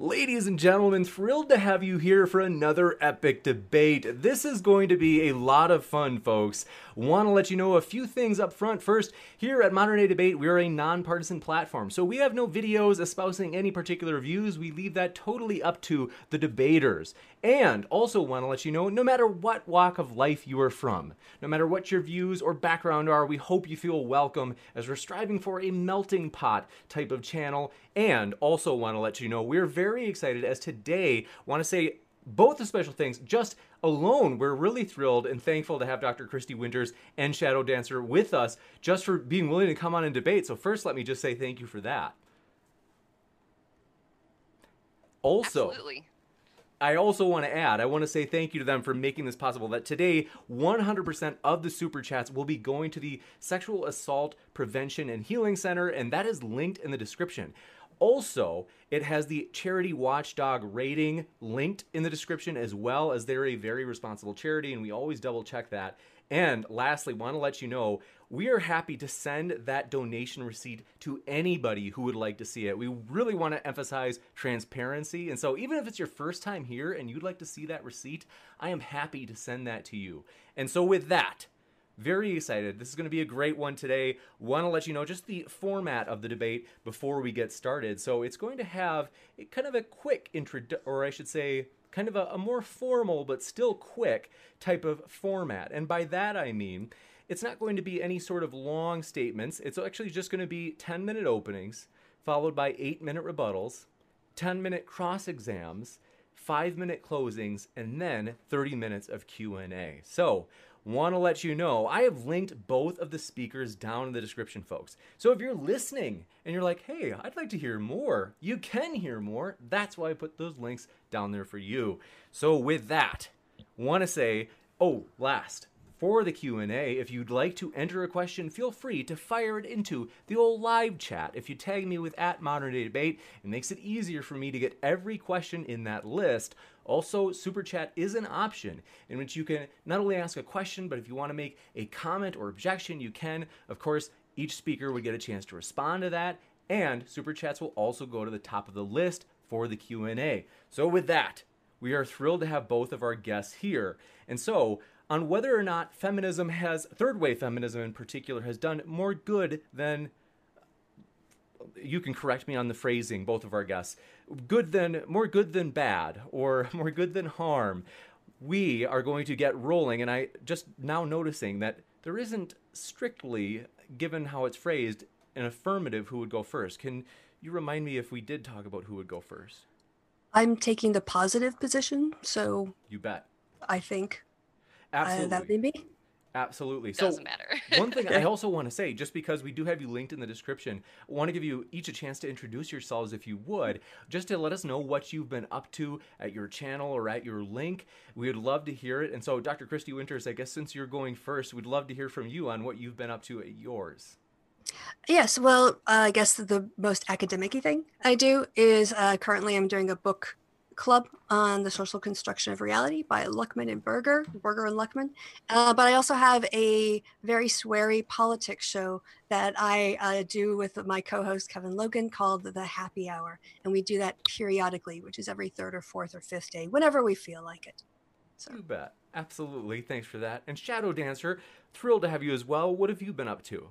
Ladies and gentlemen, thrilled to have you here for another epic debate. This is going to be a lot of fun, folks. Want to let you know a few things up front. First, here at Modern Day Debate, we are a nonpartisan platform, so we have no videos espousing any particular views. We leave that totally up to the debaters. And also want to let you know no matter what walk of life you are from, no matter what your views or background are, we hope you feel welcome as we're striving for a melting pot type of channel. And also want to let you know we're very excited as today want to say both the special things just alone we're really thrilled and thankful to have dr christy winters and shadow dancer with us just for being willing to come on and debate so first let me just say thank you for that also Absolutely. I also want to add, I want to say thank you to them for making this possible. That today, 100% of the super chats will be going to the Sexual Assault Prevention and Healing Center, and that is linked in the description. Also, it has the charity watchdog rating linked in the description as well as they're a very responsible charity, and we always double check that. And lastly, want to let you know we are happy to send that donation receipt to anybody who would like to see it. We really want to emphasize transparency. And so, even if it's your first time here and you'd like to see that receipt, I am happy to send that to you. And so, with that, very excited. This is going to be a great one today. Want to let you know just the format of the debate before we get started. So, it's going to have kind of a quick intro, or I should say, kind of a, a more formal but still quick type of format. And by that I mean, it's not going to be any sort of long statements. It's actually just going to be 10 minute openings, followed by 8 minute rebuttals, 10 minute cross exams, 5 minute closings, and then 30 minutes of Q&A. So, want to let you know I have linked both of the speakers down in the description, folks. So if you're listening and you're like, hey, I'd like to hear more, you can hear more. That's why I put those links down there for you. So with that, want to say, oh, last, for the q&a if you'd like to enter a question feel free to fire it into the old live chat. If you tag me with at modern day debate it makes it easier for me to get every question in that list. Also super chat is an option in which you can not only ask a question but if you want to make a comment or objection you can. Of course each speaker would get a chance to respond to that and super chats will also go to the top of the list for the q&a so with that we are thrilled to have both of our guests here. And so on whether or not feminism has, third wave feminism in particular, has done more good than, you can correct me on the phrasing, both of our guests, good than, more good than bad, or more good than harm. We are going to get rolling, and I just now noticing that there isn't strictly, given how it's phrased, an affirmative who would go first. Can you remind me if we did talk about who would go first? I'm taking the positive position, so You bet. I think Absolutely. uh, that would be. Absolutely. Doesn't matter. one thing I also want to say, just because we do have you linked in the description, I want to give you each a chance to introduce yourselves if you would, just to let us know what you've been up to at your channel or at your link. We would love to hear it. And so, Dr. Christy Winters, I guess since you're going first, we'd love to hear from you on what you've been up to at yours. Yes, well, uh, I guess the most academic thing I do is uh, currently I'm doing a book club on the social construction of reality by Luckmann and Berger, Berger and Luckmann. Uh, but I also have a very sweary politics show that I uh, do with my co-host Kevin Logan called The Happy Hour, and we do that periodically, which is every third or fourth or fifth day, whenever we feel like it. So. You bet. Absolutely. Thanks for that. And Shadow Dancer, thrilled to have you as well. What have you been up to?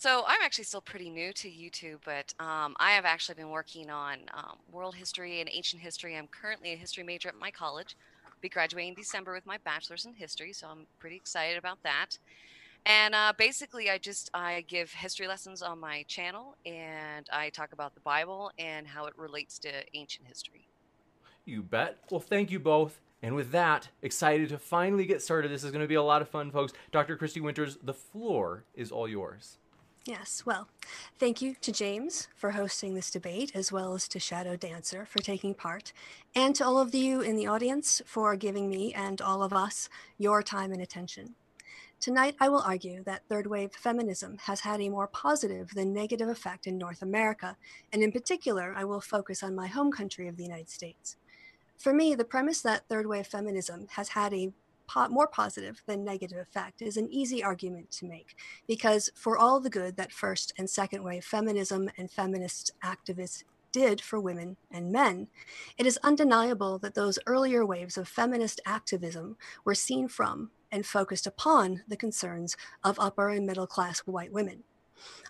So I'm actually still pretty new to YouTube, but um, I have actually been working on um, world history and ancient history. I'm currently a history major at my college. Be graduating in December with my bachelor's in history, so I'm pretty excited about that. And uh, basically, I just I give history lessons on my channel, and I talk about the Bible and how it relates to ancient history. You bet. Well, thank you both. And with that, excited to finally get started. This is going to be a lot of fun, folks. Dr. Christy Winters, the floor is all yours. Yes, well, thank you to James for hosting this debate, as well as to Shadow Dancer for taking part, and to all of you in the audience for giving me and all of us your time and attention. Tonight, I will argue that third wave feminism has had a more positive than negative effect in North America, and in particular, I will focus on my home country of the United States. For me, the premise that third wave feminism has had a po- more positive than negative effect is an easy argument to make because for all the good that first and second wave feminism and feminist activists did for women and men, it is undeniable that those earlier waves of feminist activism were seen from and focused upon the concerns of upper and middle class white women.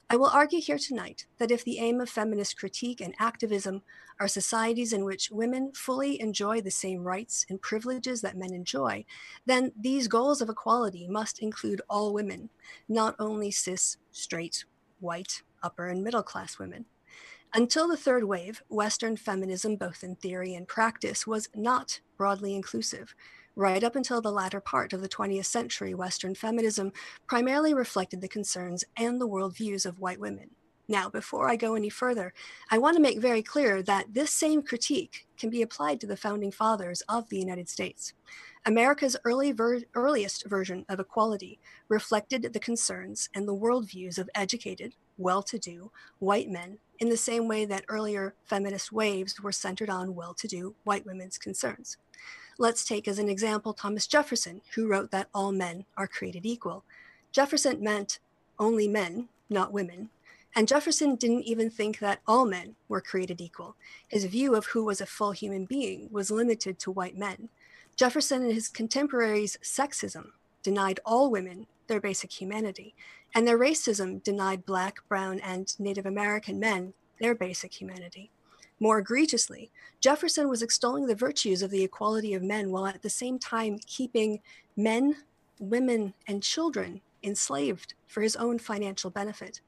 I will argue here tonight that if the aim of feminist critique and activism are societies in which women fully enjoy the same rights and privileges that men enjoy, then these goals of equality must include all women, not only cis, straight, white, upper, and middle class women. Until the third wave, Western feminism, both in theory and practice, was not broadly inclusive. Right up until the latter part of the 20th century, Western feminism primarily reflected the concerns and the worldviews of white women. Now, before I go any further, I want to make very clear that this same critique can be applied to the founding fathers of the United States. America's early ver- earliest version of equality reflected the concerns and the worldviews of educated, well to do white men in the same way that earlier feminist waves were centered on well to do white women's concerns. Let's take as an example Thomas Jefferson, who wrote that all men are created equal. Jefferson meant only men, not women. And Jefferson didn't even think that all men were created equal. His view of who was a full human being was limited to white men. Jefferson and his contemporaries' sexism denied all women their basic humanity, and their racism denied Black, Brown, and Native American men their basic humanity. More egregiously, Jefferson was extolling the virtues of the equality of men while at the same time keeping men, women, and children enslaved for his own financial benefit.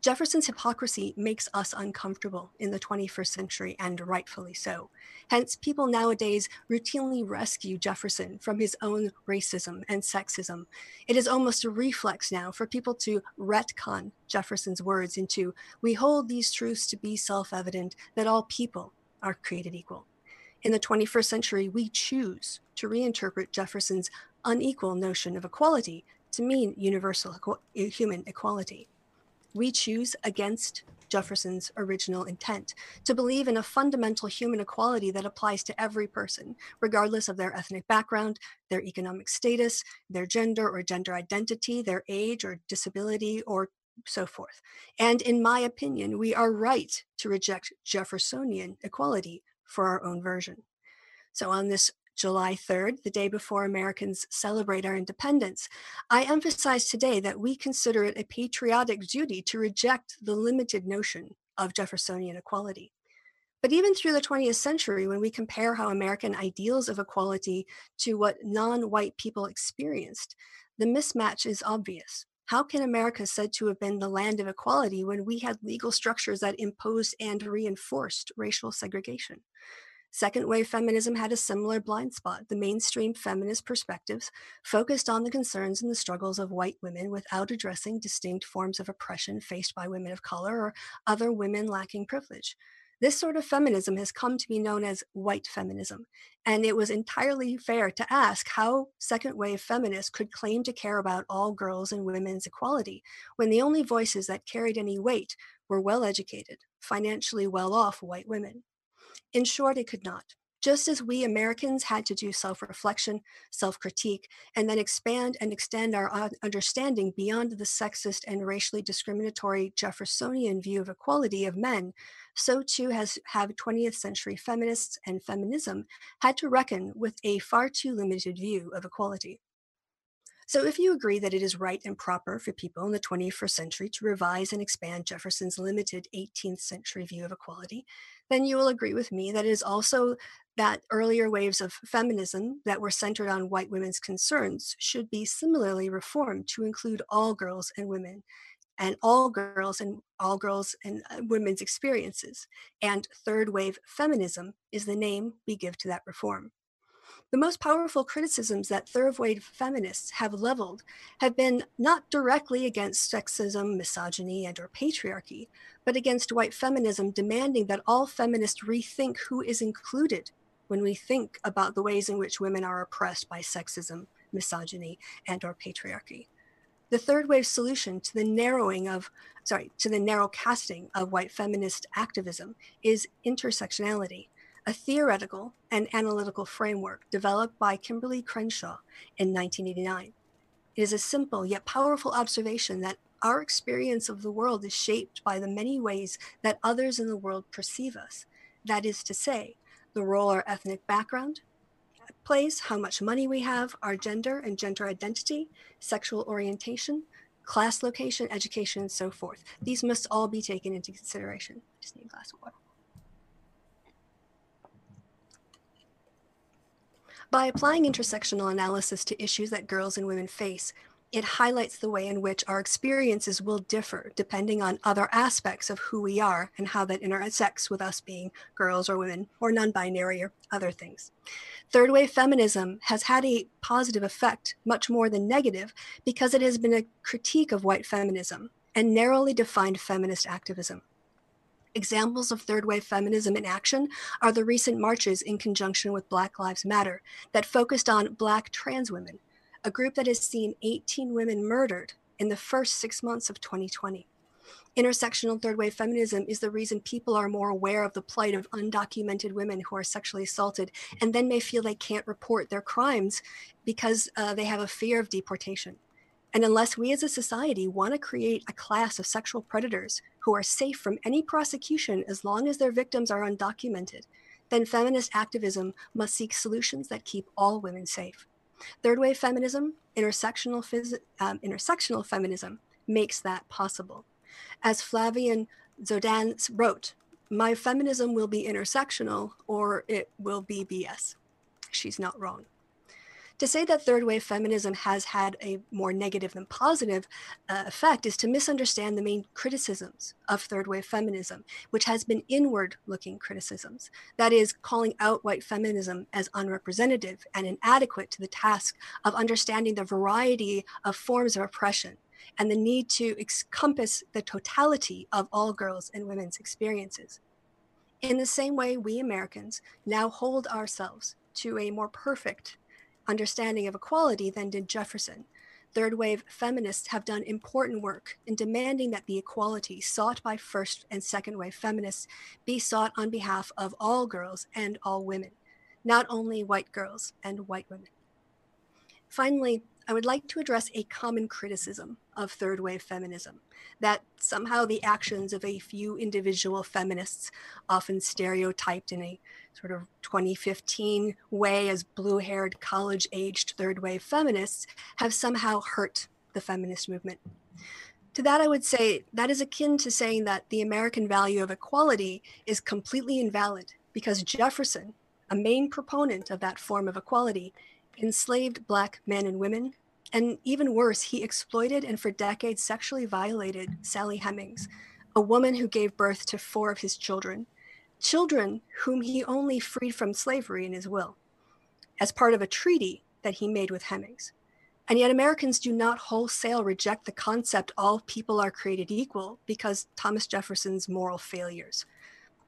Jefferson's hypocrisy makes us uncomfortable in the 21st century, and rightfully so. Hence, people nowadays routinely rescue Jefferson from his own racism and sexism. It is almost a reflex now for people to retcon Jefferson's words into We hold these truths to be self evident that all people are created equal. In the 21st century, we choose to reinterpret Jefferson's unequal notion of equality to mean universal human equality we choose against Jefferson's original intent to believe in a fundamental human equality that applies to every person, regardless of their ethnic background, their economic status, their gender or gender identity, their age or disability, or so forth. And in my opinion, we are right to reject Jeffersonian equality for our own version. So, on this July 3rd, the day before Americans celebrate our independence, I emphasize today that we consider it a patriotic duty to reject the limited notion of Jeffersonian equality. But even through the 20th century, when we compare how American ideals of equality to what non white people experienced, the mismatch is obvious. How can America said to have been the land of equality when we had legal structures that imposed and reinforced racial segregation? Second wave feminism had a similar blind spot. The mainstream feminist perspectives focused on the concerns and the struggles of white women without addressing distinct forms of oppression faced by women of color or other women lacking privilege. This sort of feminism has come to be known as white feminism, and it was entirely fair to ask how second wave feminists could claim to care about all girls and women's equality when the only voices that carried any weight were well educated, financially well off white women. In short, it could not. Just as we Americans had to do self reflection, self critique, and then expand and extend our understanding beyond the sexist and racially discriminatory Jeffersonian view of equality of men, so too has have 20th century feminists and feminism had to reckon with a far too limited view of equality. So, if you agree that it is right and proper for people in the 21st century to revise and expand Jefferson's limited 18th century view of equality, then you will agree with me that it is also that earlier waves of feminism that were centered on white women's concerns should be similarly reformed to include all girls and women and all girls and all girls and uh, women's experiences. And third wave feminism is the name we give to that reform. The most powerful criticisms that third wave feminists have leveled have been not directly against sexism, misogyny, and or patriarchy, but against white feminism demanding that all feminists rethink who is included when we think about the ways in which women are oppressed by sexism, misogyny, and or patriarchy. The third wave solution to the narrowing of, sorry, to the narrow casting of white feminist activism is intersectionality, a theoretical and analytical framework developed by Kimberly Crenshaw in 1989. It is a simple yet powerful observation that our experience of the world is shaped by the many ways that others in the world perceive us. That is to say, the role our ethnic background plays, how much money we have, our gender and gender identity, sexual orientation, class location, education, and so forth. These must all be taken into consideration. I just need a glass of water. By applying intersectional analysis to issues that girls and women face, it highlights the way in which our experiences will differ depending on other aspects of who we are and how that intersects with us being girls or women or non binary or other things. Third wave feminism has had a positive effect, much more than negative, because it has been a critique of white feminism and narrowly defined feminist activism. Examples of third wave feminism in action are the recent marches in conjunction with Black Lives Matter that focused on Black trans women a group that has seen 18 women murdered in the first six months of 2020. Intersectional third wave feminism is the reason people are more aware of the plight of undocumented women who are sexually assaulted and then may feel they can't report their crimes because uh, they have a fear of deportation. And unless we as a society want to create a class of sexual predators who are safe from any prosecution as long as their victims are undocumented, then feminist activism must seek solutions that keep all women safe. Third wave feminism, intersectional, um, intersectional feminism makes that possible. As Flavia Dzodan wrote, my feminism will be intersectional or it will be BS. She's not wrong. To say that third wave feminism has had a more negative than positive uh, effect is to misunderstand the main criticisms of third wave feminism, which has been inward looking criticisms. That is, calling out white feminism as unrepresentative and inadequate to the task of understanding the variety of forms of oppression and the need to encompass the totality of all girls' and women's experiences. In the same way, we Americans now hold ourselves to a more perfect understanding of equality than did Jefferson. Third wave feminists have done important work in demanding that the equality sought by first and second wave feminists be sought on behalf of all girls and all women, not only white girls and white women. Finally, I would like to address a common criticism of third wave feminism that somehow the actions of a few individual feminists, often stereotyped in a sort of 2015 way as blue haired, college aged third wave feminists, have somehow hurt the feminist movement. To that, I would say that is akin to saying that the American value of equality is completely invalid because Jefferson, a main proponent of that form of equality, enslaved Black men and women. And even worse, he exploited and for decades sexually violated Sally Hemings, a woman who gave birth to four of his children, children whom he only freed from slavery in his will, as part of a treaty that he made with Hemings. And yet, Americans do not wholesale reject the concept all people are created equal because Thomas Jefferson's moral failures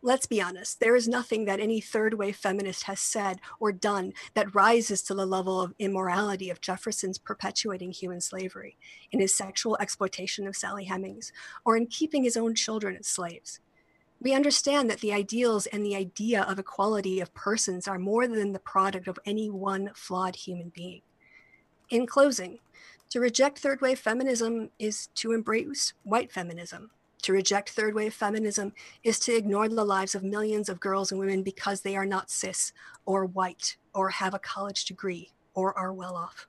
let's be honest, there is nothing that any third wave feminist has said or done that rises to the level of immorality of Jefferson's perpetuating human slavery, in his sexual exploitation of Sally Hemings, or in keeping his own children as slaves. We understand that the ideals and the idea of equality of persons are more than the product of any one flawed human being. In closing, to reject third wave feminism is to embrace white feminism, to reject third wave feminism is to ignore the lives of millions of girls and women because they are not cis or white or have a college degree or are well off.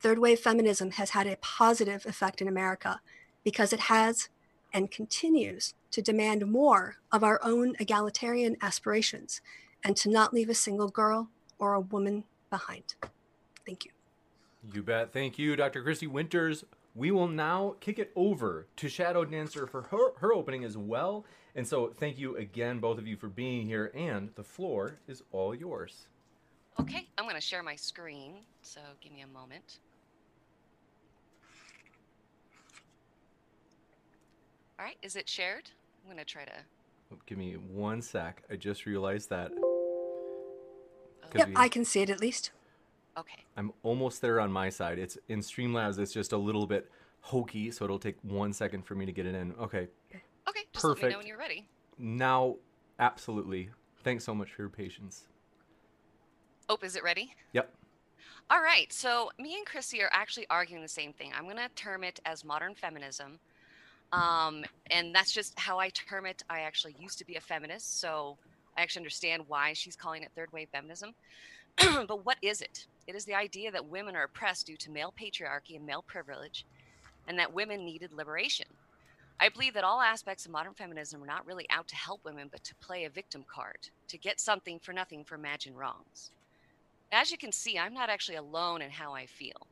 third wave feminism has had a positive effect in America because it has and continues to demand more of our own egalitarian aspirations and to not leave a single girl or a woman behind. Thank you. You bet. Thank you, Dr. Christy Winters. We will now kick it over to Shadow Dancer for her, her opening as well. And so, thank you again, both of you, for being here. And the floor is all yours. Okay, I'm going to share my screen. So, give me a moment. All right, is it shared? I'm going to try to. Oh, give me one sec. I just realized that. Oh. Yep, we... I can see it at least. Okay. I'm almost there on my side. It's in Streamlabs. It's just a little bit hokey, so it'll take one second for me to get it in. Okay. Okay. Just Perfect. let me know when you're ready. Now, absolutely. Thanks so much for your patience. Oh, is it ready? Yep. All right. So me and Chrissy are actually arguing the same thing. I'm going to term it as modern feminism. Um, and that's just how I term it. I actually used to be a feminist, so I actually understand why she's calling it third wave feminism. but what is it? It is the idea that women are oppressed due to male patriarchy and male privilege, and that women needed liberation. I believe that all aspects of modern feminism are not really out to help women, but to play a victim card, to get something for nothing for imagined wrongs. As you can see, I'm not actually alone in how I feel.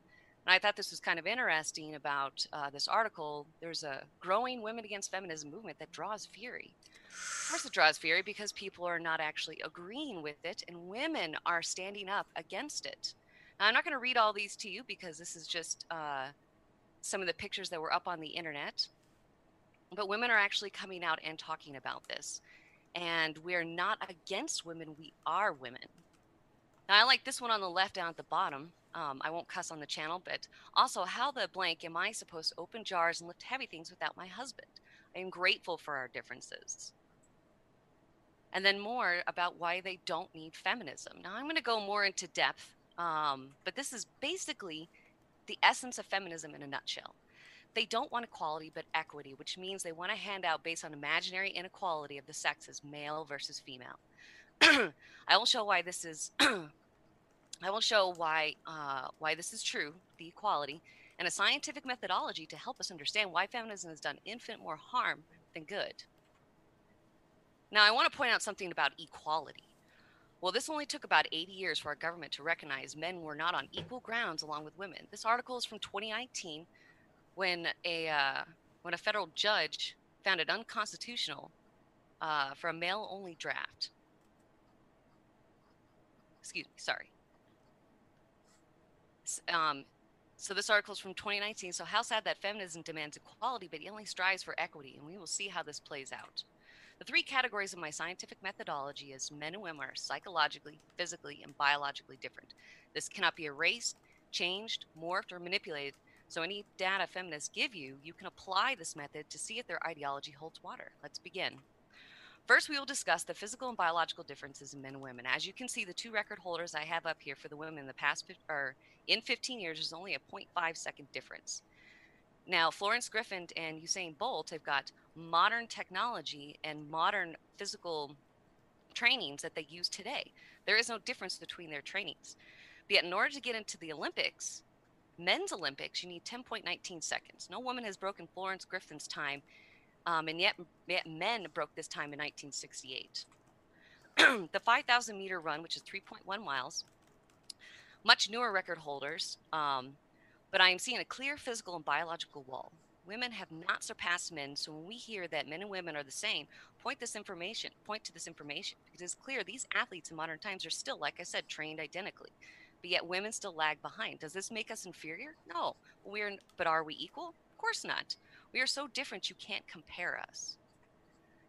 And I thought this was kind of interesting about uh, this article. There's a growing women against feminism movement that draws fury. Of course, it draws fury because people are not actually agreeing with it, and women are standing up against it. Now, I'm not going to read all these to you because this is just uh, some of the pictures that were up on the internet. But women are actually coming out and talking about this. And we're not against women, we are women. Now, I like this one on the left down at the bottom. Um, I won't cuss on the channel, but also, how the blank am I supposed to open jars and lift heavy things without my husband? I am grateful for our differences. And then more about why they don't need feminism. Now, I'm going to go more into depth, um, but this is basically the essence of feminism in a nutshell. They don't want equality, but equity, which means they want a handout based on imaginary inequality of the sexes, male versus female. I will show why this is. I will show why uh, why this is true, the equality, and a scientific methodology to help us understand why feminism has done infinite more harm than good. Now, I want to point out something about equality. Well, this only took about 80 years for our government to recognize men were not on equal grounds along with women. This article is from 2019, when a uh, when a federal judge found it unconstitutional uh, for a male-only draft excuse me, sorry. Um, so this article is from 2019. So how sad that feminism demands equality, but he only strives for equity, and we will see how this plays out. The three categories of my scientific methodology is men and women are psychologically, physically, and biologically different. This cannot be erased, changed, morphed, or manipulated. So any data feminists give you, you can apply this method to see if their ideology holds water. Let's begin. First, we will discuss the physical and biological differences in men and women. As you can see, the two record holders I have up here for the women in the past or in 15 years is only a 0.5 second difference. Now, Florence Griffith and Usain Bolt have got modern technology and modern physical trainings that they use today. There is no difference between their trainings. But yet, in order to get into the Olympics, men's Olympics, you need 10.19 seconds. No woman has broken Florence Griffith's time um, and yet, yet men broke this time in 1968. the 5,000 meter run, which is 3.1 miles, much newer record holders, um, but I am seeing a clear physical and biological wall. Women have not surpassed men, so when we hear that men and women are the same, point this information, point to this information, because it's clear these athletes in modern times are still, like I said, trained identically, but yet women still lag behind. Does this make us inferior? No. We're, but are we equal? Of course not. We are so different you can't compare us.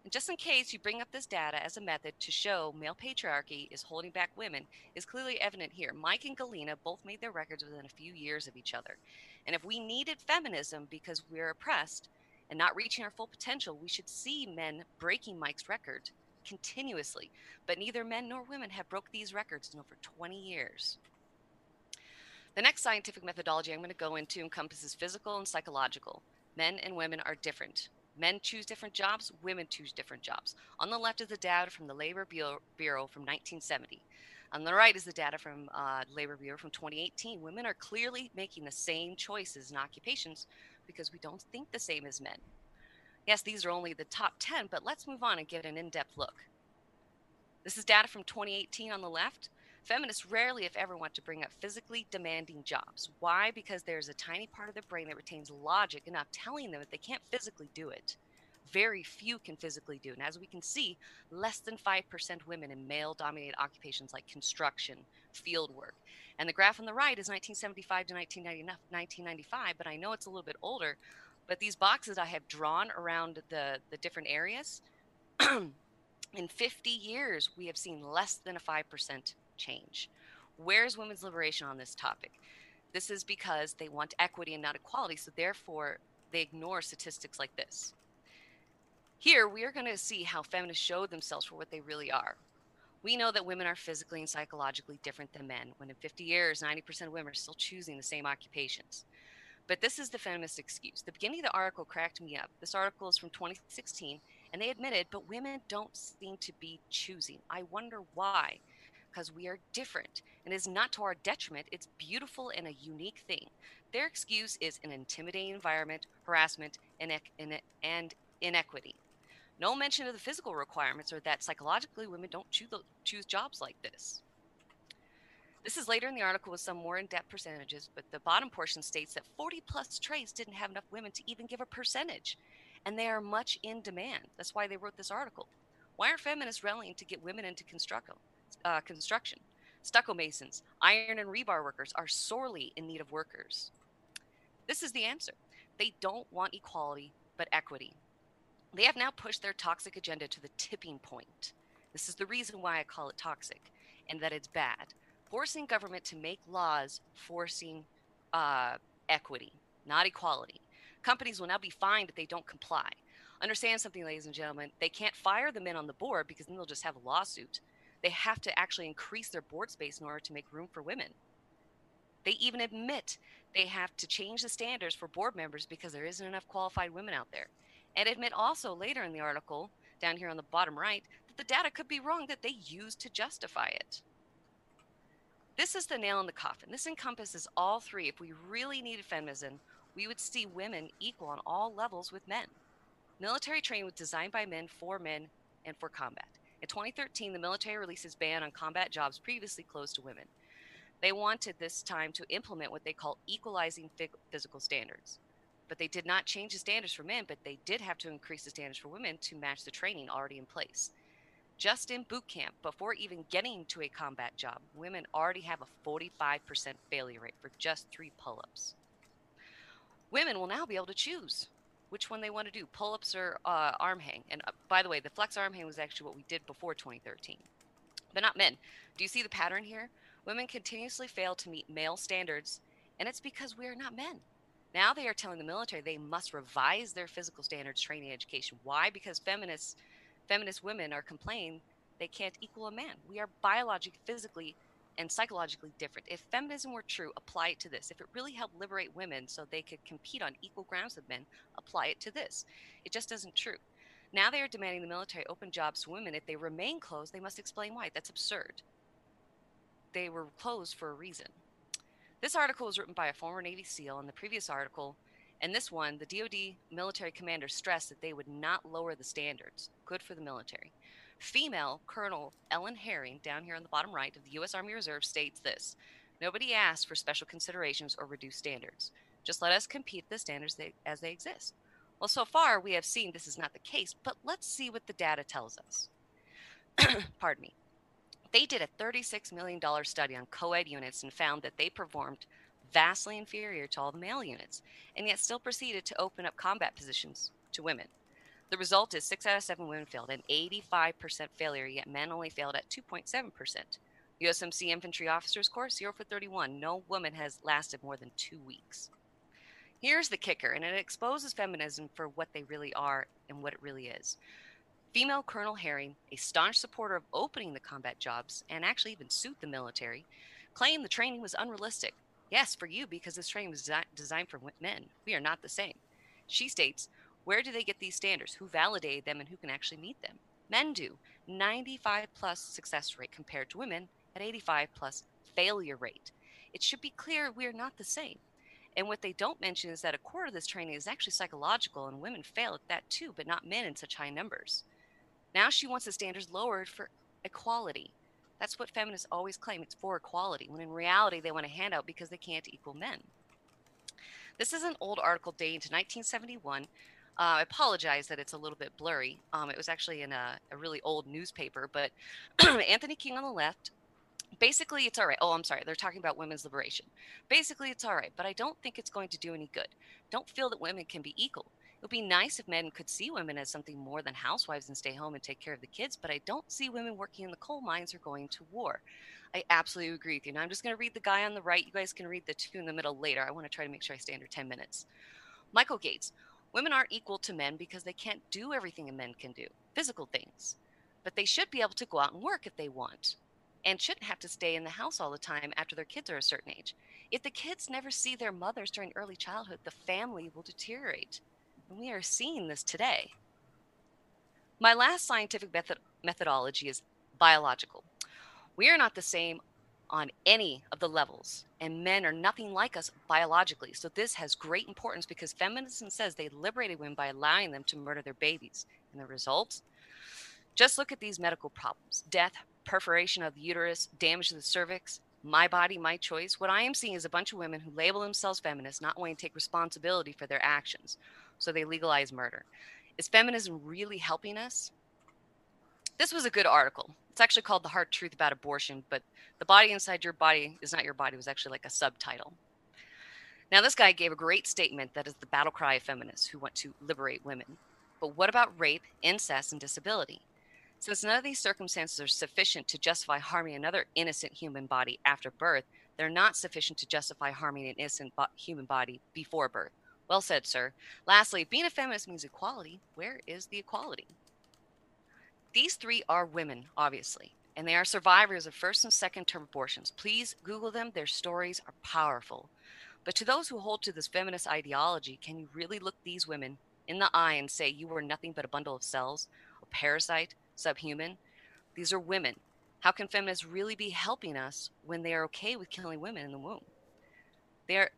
And just in case you bring up this data as a method to show male patriarchy is holding back women is clearly evident here. Mike and Galina both made their records within a few years of each other. And if we needed feminism because we're oppressed and not reaching our full potential, we should see men breaking Mike's record continuously. But neither men nor women have broke these records in over 20 years. The next scientific methodology I'm going to go into encompasses physical and psychological. Men and women are different. Men choose different jobs, women choose different jobs. On the left is the data from the Labor Bureau from 1970. On the right is the data from uh, Labor Bureau from 2018. Women are clearly making the same choices in occupations because we don't think the same as men. Yes, these are only the top 10, but let's move on and get an in depth look. This is data from 2018 on the left. Feminists rarely, if ever, want to bring up physically demanding jobs. Why? Because there's a tiny part of their brain that retains logic enough telling them that they can't physically do it. Very few can physically do. It. And as we can see, less than 5% women in male dominated occupations like construction, field work. And the graph on the right is 1975 to 1995, but I know it's a little bit older. But these boxes I have drawn around the, the different areas, in 50 years, we have seen less than a 5% change. Where's women's liberation on this topic? This is because they want equity and not equality, so therefore they ignore statistics like this. Here, we are going to see how feminists show themselves for what they really are. We know that women are physically and psychologically different than men, when in 50 years, 90% of women are still choosing the same occupations. But this is the feminist excuse. The beginning of the article cracked me up. This article is from 2016, and they admitted, but women don't seem to be choosing. I wonder why. Because we are different, and is not to our detriment. It's beautiful and a unique thing. Their excuse is an intimidating environment, harassment, and, inequity. No mention of the physical requirements or that psychologically women don't choose, jobs like this. This is later in the article with some more in depth percentages, but the bottom portion states that 40 plus trades didn't have enough women to even give a percentage, and they are much in demand. That's why they wrote this article. Why aren't feminists rallying to get women into uh, construction? Stucco masons, iron and rebar workers are sorely in need of workers. This is the answer. They don't want equality, but equity. They have now pushed their toxic agenda to the tipping point. This is the reason why I call it toxic and that it's bad. Forcing government to make laws forcing uh, equity, not equality. Companies will now be fined if they don't comply. Understand something, ladies and gentlemen. They can't fire the men on the board because then they'll just have a lawsuit. They have to actually increase their board space in order to make room for women. They even admit they have to change the standards for board members because there isn't enough qualified women out there and admit also later in the article, down here on the bottom right, that the data could be wrong that they used to justify it. This is the nail in the coffin. This encompasses all three. If we really needed feminism, we would see women equal on all levels with men. Military training was designed by men for men and for combat. In 2013, the military released its ban on combat jobs previously closed to women. They wanted this time to implement what they call equalizing physical standards but they did not change the standards for men, but they did have to increase the standards for women to match the training already in place. Just in boot camp, before even getting to a combat job, women already have a 45% failure rate for just three pull ups. Women will now be able to choose which one they want to do pull ups or uh, arm hang. And uh, by the way, the flex arm hang was actually what we did before 2013, but not men. Do you see the pattern here? Women continuously fail to meet male standards, and it's because we are not men. Now they are telling the military they must revise their physical standards training education. Why? Because feminists, feminist women are complaining they can't equal a man. We are biologically, physically, and psychologically different. If feminism were true, apply it to this. If it really helped liberate women so they could compete on equal grounds with men, apply it to this. It just isn't true. Now they are demanding the military open jobs to women. If they remain closed, they must explain why. That's absurd. They were closed for a reason. This article was written by a former Navy SEAL, and the previous article and this one, the DoD military commander stressed that they would not lower the standards. Good for the military. Female Colonel Ellen Haring, down here on the bottom right of the U.S. Army Reserve, states this Nobody asked for special considerations or reduced standards. Just let us compete the standards they, as they exist. Well, so far we have seen this is not the case, but let's see what the data tells us. Pardon me. They did a $36 million study on co ed units and found that they performed vastly inferior to all the male units, and yet still proceeded to open up combat positions to women. The result is six out of seven women failed, an 85% failure, yet men only failed at 2.7%. USMC infantry officers course 0 for 31. No woman has lasted more than two weeks. Here's the kicker, and it exposes feminism for what they really are and what it really is. Female Colonel Haring, a staunch supporter of opening the combat jobs and actually even sued the military, claimed the training was unrealistic. Yes, for you, because this training was desi- designed for men. We are not the same. She states, Where do they get these standards? Who validated them and who can actually meet them? Men do. 95 plus success rate compared to women, at 85 plus failure rate. It should be clear we are not the same. And what they don't mention is that a quarter of this training is actually psychological, and women fail at that too, but not men in such high numbers. Now she wants the standards lowered for equality. That's what feminists always claim it's for equality, when in reality they want a handout because they can't equal men. This is an old article dating to 1971. Uh, I apologize that it's a little bit blurry. Um, it was actually in a, a really old newspaper, but Anthony King on the left basically it's all right. Oh, I'm sorry. They're talking about women's liberation. Basically, it's all right, but I don't think it's going to do any good. Don't feel that women can be equal. It would be nice if men could see women as something more than housewives and stay home and take care of the kids, but I don't see women working in the coal mines or going to war. I absolutely agree with you. Now, I'm just going to read the guy on the right. You guys can read the two in the middle later. I want to try to make sure I stay under 10 minutes. Michael Gates. Women aren't equal to men because they can't do everything a men can do, physical things. But they should be able to go out and work if they want and shouldn't have to stay in the house all the time after their kids are a certain age. If the kids never see their mothers during early childhood, the family will deteriorate. And we are seeing this today. My last scientific method- methodology is biological. We are not the same on any of the levels, and men are nothing like us biologically. So, this has great importance because feminism says they liberated women by allowing them to murder their babies. And the result? Just look at these medical problems death, perforation of the uterus, damage to the cervix, my body, my choice. What I am seeing is a bunch of women who label themselves feminists not wanting to take responsibility for their actions. So they legalize murder. Is feminism really helping us? This was a good article. It's actually called The Hard Truth About Abortion, but The Body Inside Your Body is Not Your Body was actually like a subtitle. Now, this guy gave a great statement that is the battle cry of feminists who want to liberate women. But what about rape, incest, and disability? Since none of these circumstances are sufficient to justify harming another innocent human body after birth, they're not sufficient to justify harming an innocent bo- human body before birth. Well said, sir. Lastly, being a feminist means equality. Where is the equality? These three are women, obviously, and they are survivors of first and second term abortions. Please Google them, their stories are powerful. But to those who hold to this feminist ideology, can you really look these women in the eye and say you were nothing but a bundle of cells, a parasite, subhuman. These are women. How can feminists really be helping us when they are okay with killing women in the womb? They're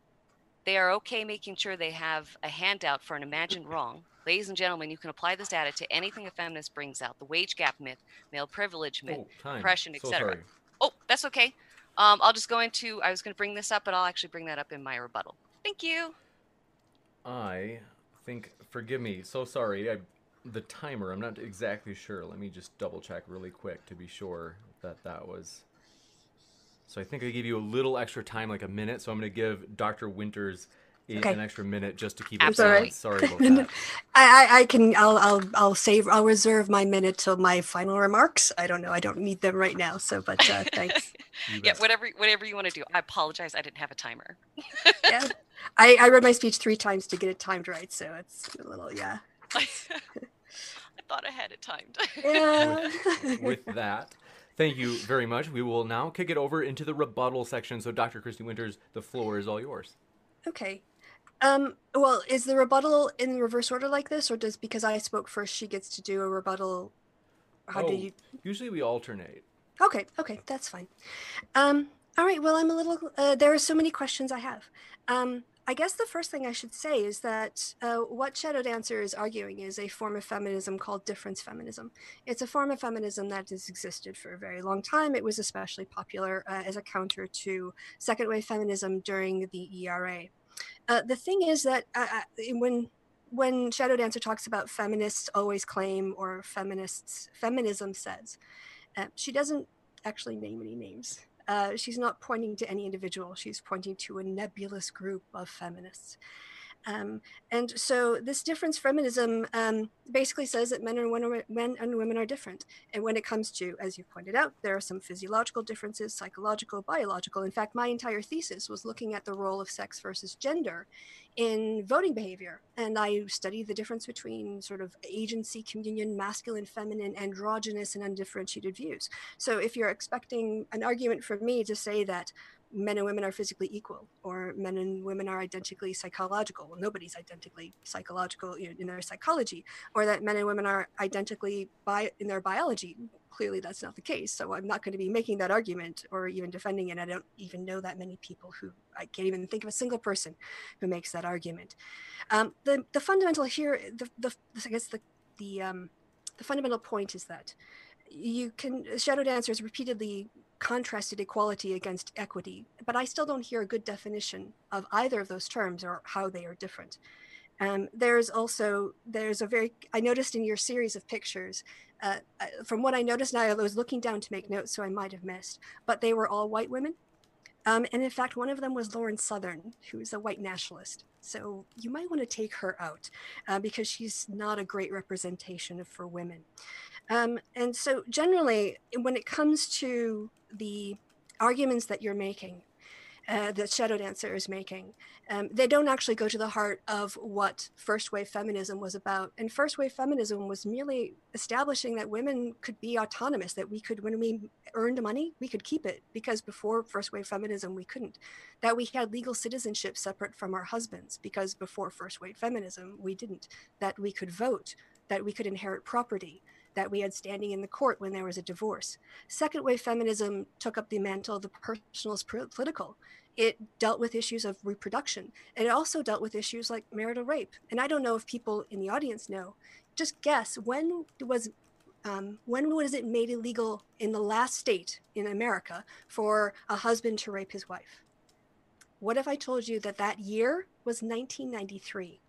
they are okay making sure they have a handout for an imagined wrong. Ladies and gentlemen, you can apply this data to anything a feminist brings out: the wage gap myth, male privilege myth, Oh, oppression, So etc. sorry. Oh, that's okay. Um, I'll just go into. I was going to bring this up, but I'll actually bring that up in my rebuttal. Thank you. I think, forgive me, so sorry. I, the timer, I'm not exactly sure. Let me just double check really quick to be sure that that was. So I think I gave you a little extra time, like a minute. So I'm going to give Dr. Winters Okay. an extra minute just to keep it That's all balanced. Sorry about that. I, I, I can I'll I'll I'll save I'll reserve my minute till my final remarks. I don't know. I don't need them right now. So but uh, thanks. Yeah, whatever, whatever you want to do. I apologize. I didn't have a timer. yeah. I, I read my speech three times to get it timed right. So it's a little yeah. I thought I had it timed. Yeah. with that. Thank you very much. We will now kick it over into the rebuttal section. So, Dr. Christy Winters, the floor is all yours. okay. Um, well, is the rebuttal in reverse order like this, or does because I spoke first, she gets to do a rebuttal? How oh, did you? Usually we alternate. Okay, okay, that's fine. Um, all right. Well, I'm a little. Uh, there are so many questions I have. Um, I guess the first thing I should say is that uh, what Shadow Dancer is arguing is a form of feminism called difference feminism. It's a form of feminism that has existed for a very long time. It was especially popular uh, as a counter to second wave feminism during the ERA. Uh, the thing is that uh, uh, when when Shadow Dancer talks about feminists always claim or feminists feminism says, uh, she doesn't actually name any names. Uh, she's not pointing to any individual. She's pointing to a nebulous group of feminists. Um, and so this difference feminism um, basically says that men and, women, men and women are different. And when it comes to, as you pointed out, there are some physiological differences, psychological, biological. In fact, my entire thesis was looking at the role of sex versus gender in voting behavior. And I studied the difference between sort of agency, communion, masculine, feminine, androgynous, and undifferentiated views. So if you're expecting an argument from me to say that men and women are physically equal or men and women are identically psychological. Well nobody's identically psychological in their psychology or that men and women are identically bi- in their biology. Clearly that's not the case. So i'm not going to be making that argument or even defending it. I don't even know that many people who i can't even think of a single person who makes that argument. Um, the, the fundamental here the, the i guess the the um, the fundamental point is that you can shadow dancers repeatedly contrasted equality against equity, but I still don't hear a good definition of either of those terms or how they are different. Um, there's also there's a very I noticed in your series of pictures. Uh, uh from what I noticed, I was looking down to make notes, so I might have missed, but they were all white women. Um, and in fact, one of them was Lauren Southern, who's a white nationalist. So you might want to take her out uh, because she's not a great representation for women. Um, and so, generally, when it comes to the arguments that you're making, uh, that Shadow Dancer is making, um, they don't actually go to the heart of what first wave feminism was about. And first wave feminism was merely establishing that women could be autonomous, that we could, when we earned money, we could keep it, because before first wave feminism, we couldn't. That we had legal citizenship separate from our husbands, because before first wave feminism, we didn't. That we could vote, that we could inherit property that we had standing in the court when there was a divorce. Second wave feminism took up the mantle of the personal as political. It dealt with issues of reproduction. And it also dealt with issues like marital rape. And I don't know if people in the audience know. Just guess when was um, when was it made illegal in the last state in America for a husband to rape his wife? What if I told you that that year was 1993?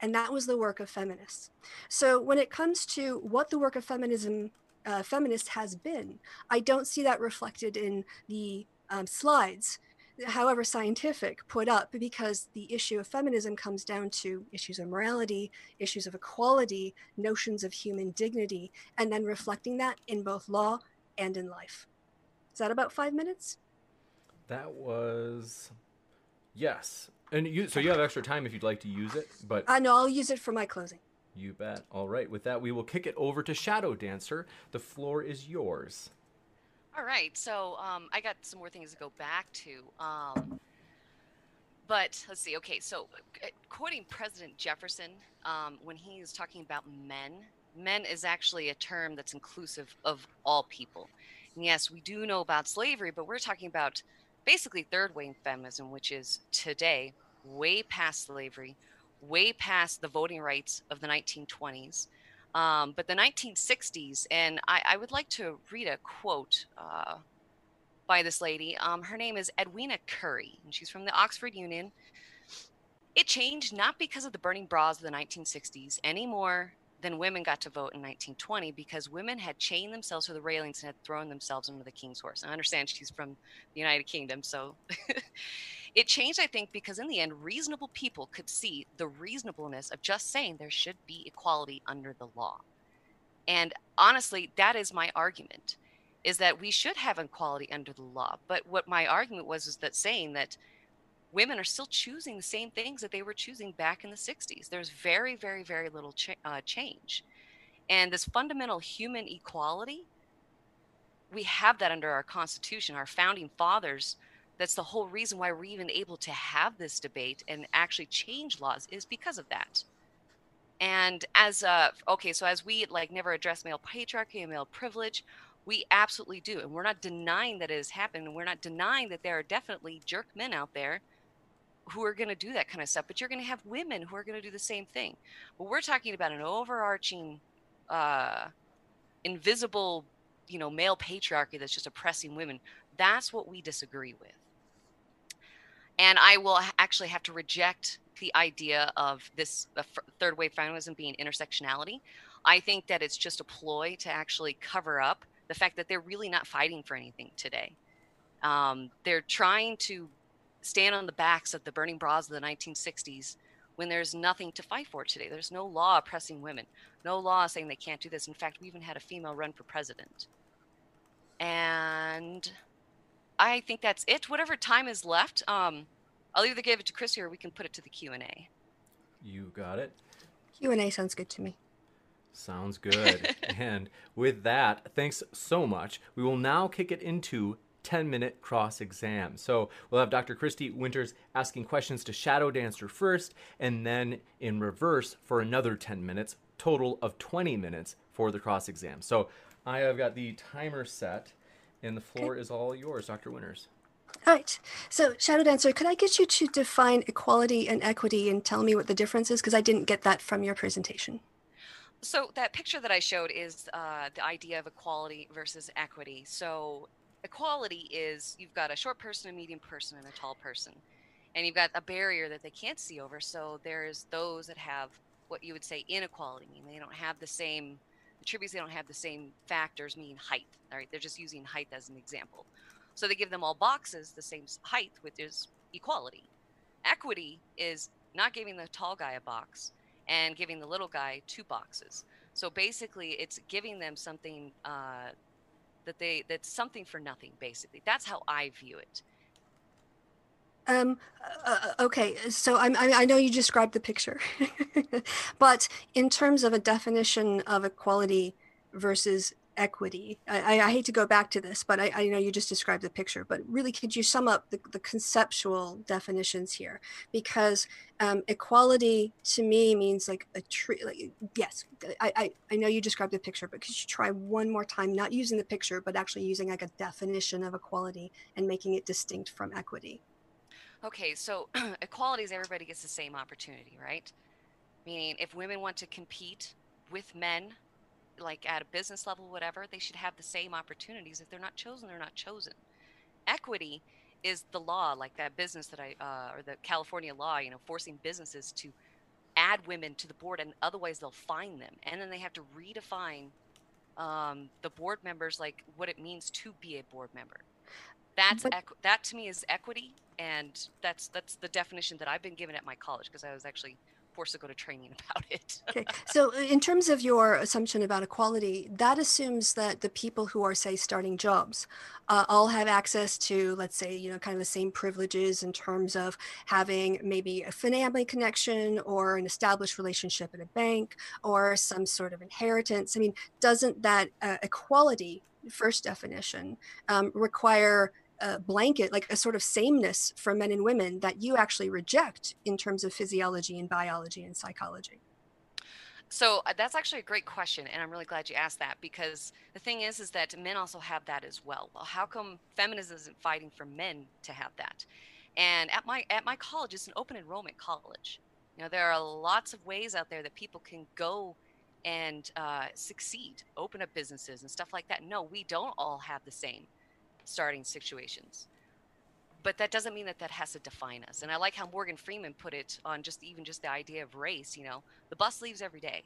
And that was the work of feminists. So when it comes to what the work of feminism, uh, feminist has been, I don't see that reflected in the um, slides, however scientific, put up because the issue of feminism comes down to issues of morality, issues of equality, notions of human dignity, and then reflecting that in both law and in life. Is that about five minutes? That was, yes. And you, so you have extra time if you'd like to use it, but I uh, know I'll use it for my closing. You bet. All right. With that, we will kick it over to Shadow Dancer. The floor is yours. All right. So um, I got some more things to go back to. Um, but let's see. Okay. So uh, quoting President Jefferson, um, when he is talking about men, men is actually a term that's inclusive of all people. And yes, we do know about slavery, but we're talking about basically third wave feminism, which is today way past slavery, way past the voting rights of the 1920s. Um, but the 1960s, and I, I, would like to read a quote uh, by this lady. Um, her name is Edwina Currie, and she's from the Oxford Union. It changed not because of the burning bras of the 1960s anymore then women got to vote in 1920 because women had chained themselves to the railings and had thrown themselves under the king's horse. I understand she's from the United Kingdom, so it changed, I think, because in the end, reasonable people could see the reasonableness of just saying there should be equality under the law. And honestly, that is my argument is that we should have equality under the law. But what my argument was is that saying that women are still choosing the same things that they were choosing back in the 60s. There's very, very, very little uh, change. And this fundamental human equality, we have that under our Constitution, our founding fathers. That's the whole reason why we're even able to have this debate and actually change laws is because of that. And as uh, okay, so as we like never address male patriarchy and male privilege, we absolutely do, and we're not denying that it has happened, and we're not denying that there are definitely jerk men out there who are going to do that kind of stuff, but you're going to have women who are going to do the same thing. But we're talking about an overarching, uh, invisible, you know, male patriarchy that's just oppressing women. That's what we disagree with. And I will actually have to reject the idea of this uh, third wave feminism being intersectionality. I think that it's just a ploy to actually cover up the fact that they're really not fighting for anything today. Um, they're trying to stand on the backs of the burning bras of the 1960s when there's nothing to fight for today. There's no law oppressing women, no law saying they can't do this. In fact, we even had a female run for president. And I think that's it. Whatever time is left, um, I'll either give it to Chrissy or we can put it to the Q and A. You got it. Q and A sounds good to me. Sounds good. and with that, thanks so much. We will now kick it into 10 minute cross exam. So we'll have Dr. Christy Winters asking questions to Shadow Dancer first, and then in reverse for another 10 minutes, total of 20 minutes for the cross exam. So I have got the timer set, and the floor okay. is all yours, Dr. Winters. All right. So, Shadow Dancer, could I get you to define equality and equity and tell me what the difference is? Because I didn't get that from your presentation. So, that picture that I showed is uh, the idea of equality versus equity. So, equality is you've got a short person, a medium person, and a tall person. And you've got a barrier that they can't see over. So, there's those that have what you would say inequality, mean. they don't have the same attributes, they don't have the same factors, meaning height. All right, they're just using height as an example. So they give them all boxes the same height, which is equality. Equity is not giving the tall guy a box and giving the little guy two boxes. So basically, it's giving them something uh, that they that's something for nothing. Basically, that's how I view it. Um, uh, uh okay, so I, I know you described the picture, but in terms of a definition of equality versus equity. I, I, hate to go back to this, but I, I, know you just described the picture. But really, could you sum up the, the conceptual definitions here? Because um, equality to me means like a tree. Like, yes, I, I, I know you described the picture, but could you try one more time, not using the picture, but actually using like a definition of equality and making it distinct from equity? Okay, so equality is everybody gets the same opportunity, right? Meaning, if women want to compete with men like at a business level, whatever, they should have the same opportunities. If they're not chosen, they're not chosen. Equity is the law, like that business that I, uh, or the California law, you know, forcing businesses to add women to the board, and otherwise they'll fine them. And then they have to redefine um, the board members, like what it means to be a board member. That's but, equ- that to me is equity, and that's that's the definition that I've been given at my college because I was actually forced to go to training about it. okay. So, uh, in terms of your assumption about equality, that assumes that the people who are, say, starting jobs uh, all have access to, let's say, you know, kind of the same privileges in terms of having maybe a family connection or an established relationship at a bank or some sort of inheritance. I mean, doesn't that uh, equality, first definition, um, require a blanket, like a sort of sameness for men and women that you actually reject in terms of physiology and biology and psychology? So uh, that's actually a great question, and I'm really glad you asked that because the thing is, is that men also have that as well. Well, how come feminism isn't fighting for men to have that? And at my at my college, it's an open enrollment college. You know, there are lots of ways out there that people can go and uh, succeed, open up businesses and stuff like that. No, we don't all have the same starting situations. But that doesn't mean that that has to define us. And I like how Morgan Freeman put it on just even just the idea of race. You know, the bus leaves every day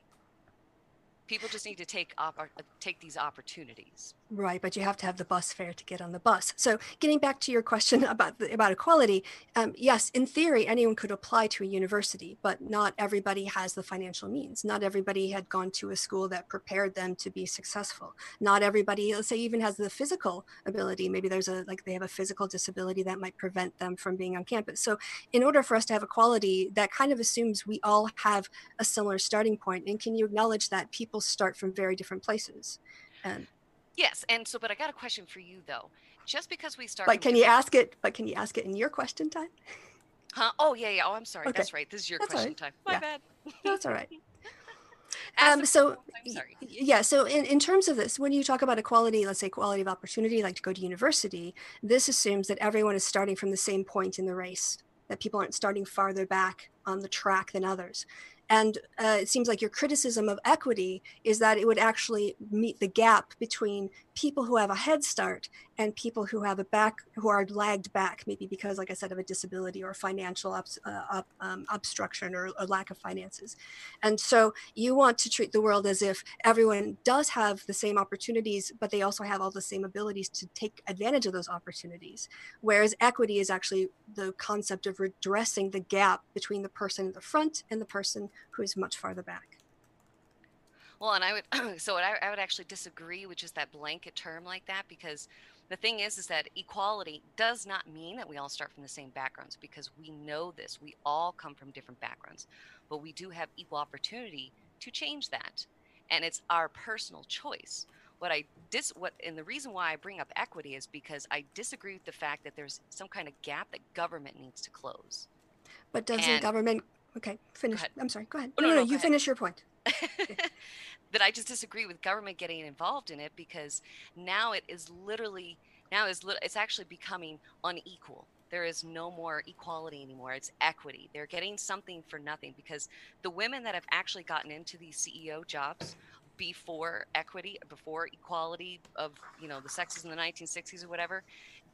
people just need to take op- uh, take these opportunities. Right but you have to have the bus fare to get on the bus. So getting back to your question about the, about equality um, yes in theory anyone could apply to a university but not everybody has the financial means. Not everybody had gone to a school that prepared them to be successful. Not everybody let's say even has the physical ability. Maybe there's a like they have a physical disability that might prevent them from being on campus. So in order for us to have equality that kind of assumes we all have a similar starting point. And can you acknowledge that people start from very different places. And yes, and so, but I got a question for you though. Just because we start, but can you ask it? But can you ask it in your question time? Huh? Oh yeah, yeah. Oh, I'm sorry. Okay. That's right. This is your That's question right. time. My yeah. bad. That's all right. um, so yeah so in, in terms of this when you talk about equality let's say equality of opportunity like to go to university this assumes that everyone is starting from the same point in the race that people aren't starting farther back on the track than others and uh, it seems like your criticism of equity is that it would actually meet the gap between people who have a head start and people who have a back who are lagged back maybe because like i said of a disability or financial uh, um, obstruction or, or, lack of finances. And so you want to treat the world as if everyone does have the same opportunities but they also have all the same abilities to take advantage of those opportunities. Whereas equity is actually the concept of redressing the gap between the person in the front and the person who is much farther back well, and I would so I, I would actually disagree with just that blanket term like that because the thing is is that equality does not mean that we all start from the same backgrounds because we know this. We all come from different backgrounds, but we do have equal opportunity to change that. And it's our personal choice. what I dis what and the reason why I bring up equity is because I disagree with the fact that there's some kind of gap that government needs to close. But doesn't And- government? Okay, finish. I'm sorry. Go ahead. Oh, no, no, no, no, you ahead. finish your point. that I just disagree with government getting involved in it because now it is literally now is it's actually becoming unequal. There is no more equality anymore. It's equity. They're getting something for nothing because the women that have actually gotten into these CEO jobs before equity, before equality of you know the sexes in the 1960s or whatever,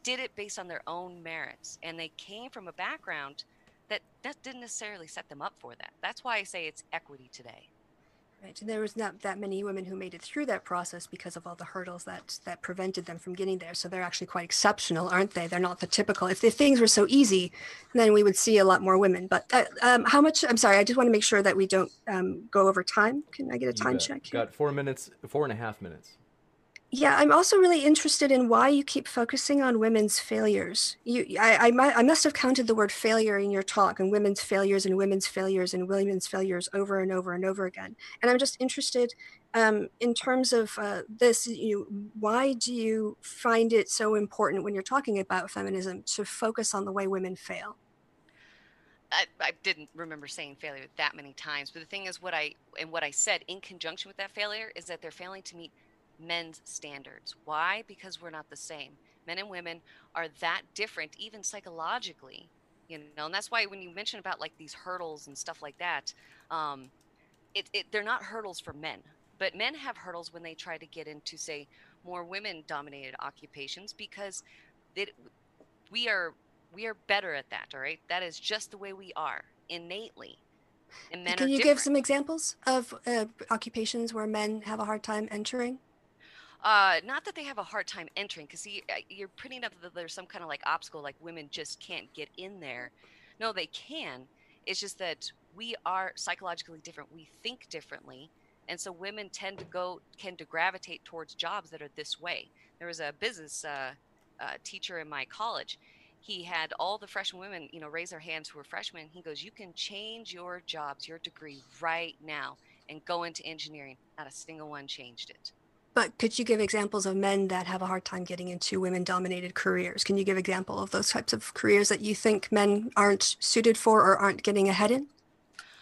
did it based on their own merits, and they came from a background that that didn't necessarily set them up for that. That's why I say it's equity today. Right. And there was not that many women who made it through that process because of all the hurdles that that prevented them from getting there. So they're actually quite exceptional, aren't they? They're not the typical. If the things were so easy, then we would see a lot more women. But uh, um, how much? I'm sorry. I just want to make sure that we don't um, go over time. Can I get a time check? Got four minutes, four and a half minutes. Yeah, I'm also really interested in why you keep focusing on women's failures. You, I, I, I must have counted the word failure in your talk and women's failures and women's failures and women's failures over and over and over again. And I'm just interested um, in terms of uh, this. You, why do you find it so important when you're talking about feminism to focus on the way women fail? I, I didn't remember saying failure that many times, but the thing is, what I and what I said in conjunction with that failure is that they're failing to meet men's standards. Why? Because we're not the same. Men and women are that different, even psychologically. You know, and that's why when you mention about like these hurdles and stuff like that, um, it, it they're not hurdles for men, but men have hurdles when they try to get into say more women-dominated occupations because it we are we are better at that all right that is just the way we are innately and men Can you different. give some examples of uh, occupations where men have a hard time entering? Uh not that they have a hard time entering because you're putting up that there's some kind of like obstacle like women just can't get in there. No they can. It's just that we are psychologically different. We think differently and so women tend to go tend to gravitate towards jobs that are this way. There was a business uh, uh, teacher in my college. He had all the freshman women you know raise their hands who were freshmen. He goes you can change your jobs your degree right now and go into engineering. Not a single one changed it But could you give examples of men that have a hard time getting into women dominated careers? Can you give example of those types of careers that you think men aren't suited for or aren't getting ahead in?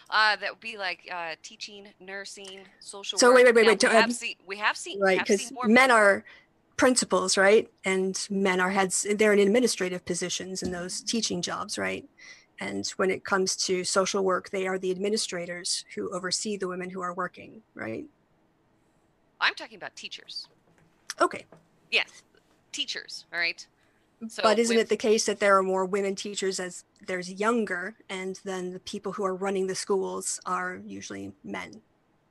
Uh, that would be like uh, teaching, nursing, social So work. wait, wait, wait, Now, wait, We have, seen, we have seen, Right, because men are principals, right? And men are heads, they're in administrative positions in those teaching jobs, right? And when it comes to social work, they are the administrators who oversee the women who are working, right? I'm talking about teachers. Okay. Yes, teachers. All right. So but isn't with- it the case that there are more women teachers as there's younger, and then the people who are running the schools are usually men?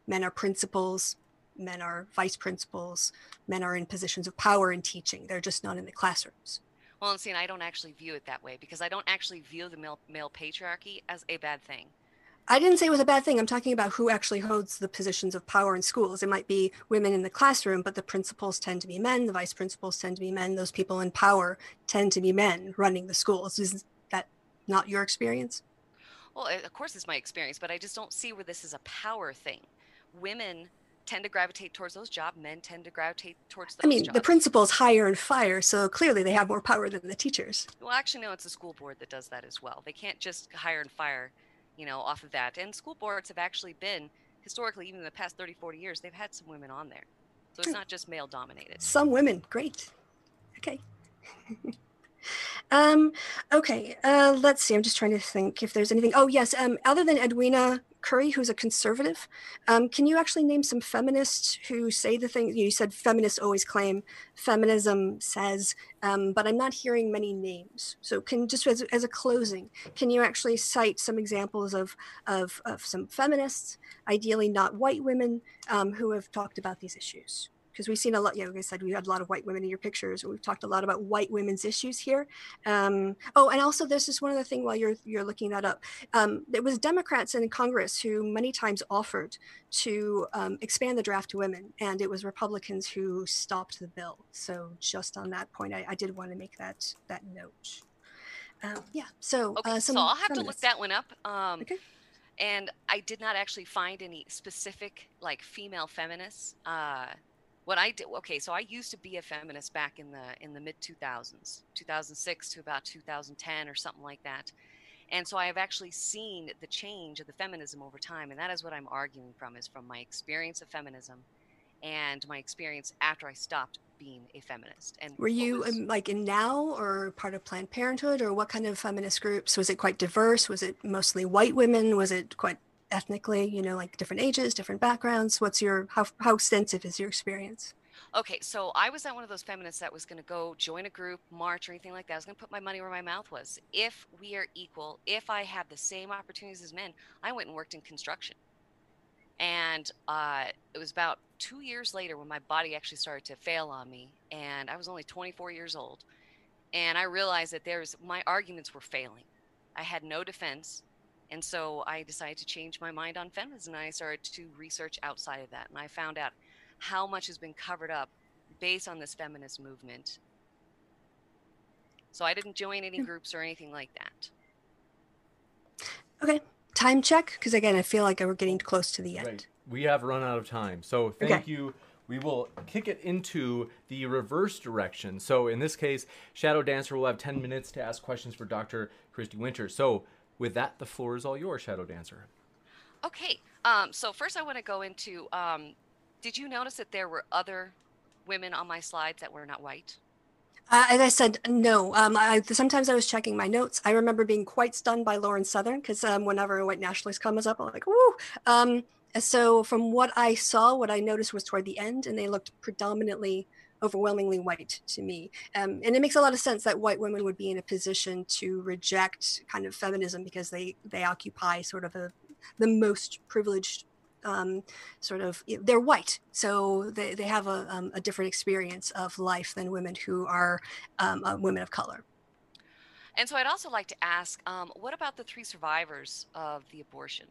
Men are principals, men are vice principals, men are in positions of power in teaching. They're just not in the classrooms. Well, and see, and I don't actually view it that way because I don't actually view the male, male patriarchy as a bad thing. I didn't say it was a bad thing. I'm talking about who actually holds the positions of power in schools. It might be women in the classroom, but the principals tend to be men, the vice principals tend to be men, those people in power tend to be men running the schools. Is that not your experience? Well, of course, it's my experience, but I just don't see where this is a power thing. Women tend to gravitate towards those jobs. Men tend to gravitate towards those I mean, jobs. the principals hire and fire, so clearly they have more power than the teachers. Well, actually, no, it's the school board that does that as well. They can't just hire and fire, you know, off of that. And school boards have actually been, historically, even in the past 30, 40 years, they've had some women on there. So it's Hmm. not just male dominated. Some women, great. Okay. um, okay, uh, let's see. I'm just trying to think if there's anything. Oh, yes. Um, other than Edwina Currie, who's a conservative, um, can you actually name some feminists who say the thing? You said feminists always claim feminism says, um, but I'm not hearing many names. So, can just as, as a closing, can you actually cite some examples of of, of some feminists, ideally not white women, um, who have talked about these issues? Because we've seen a lot. Yeah, like I said, we had a lot of white women in your pictures. and We've talked a lot about white women's issues here. Um, oh, and also there's just one other thing while you're you're looking that up. Um, there was Democrats in Congress who many times offered to um, expand the draft to women, and it was Republicans who stopped the bill. So just on that point, I, I did want to make that that note. Um, yeah. So Okay, uh, so I'll have to look that one up. Um, Okay. And I did not actually find any specific, like, female feminists. Uh, what I did okay, so I used to be a feminist back in the in the mid 2000s, 2006 to about 2010 or something like that. And so I have actually seen the change of the feminism over time and that is what I'm arguing from is from my experience of feminism and my experience after I stopped being a feminist. And were you was, um, like in NOW or part of Planned Parenthood or what kind of feminist groups? Was it quite diverse? Was it mostly white women? Was it quite ethnically, you know, like different ages, different backgrounds? What's your how how extensive is your experience? Okay, so I was not one of those feminists that was going to go join a group, march, or anything like that. I was going to put my money where my mouth was. If we are equal, if I have the same opportunities as men, I went and worked in construction. And uh, it was about two years later when my body actually started to fail on me, and I was only 24 years old. And I realized that there's my arguments were failing. I had no defense. And so I decided to change my mind on feminism and I started to research outside of that. And I found out how much has been covered up based on this feminist movement. So I didn't join any hmm. groups or anything like that. Okay. Time check, because again, I feel like we're getting close to the end. Right. We have run out of time. So thank okay. you. We will kick it into the reverse direction. So in this case, Shadow Dancer will have 10 minutes to ask questions for Dr. Christy Winter. So with that, the floor is all yours, Shadow Dancer. Okay. Um, so first, I want to go into. Um, did you notice that there were other women on my slides that were not white? Uh, as I said, no. Um, I, sometimes I was checking my notes. I remember being quite stunned by Lauren Southern because um, whenever a white nationalist comes up, I'm like, woo. Um, so from what I saw, what I noticed was toward the end, and they looked predominantly overwhelmingly white to me. Um, and it makes a lot of sense that white women would be in a position to reject kind of feminism because they they occupy sort of a the most privileged um, sort of they're white. So they, they have a, um, a different experience of life than women who are um, uh, women of color. And so i'd also like to ask um, what about the three survivors of the abortion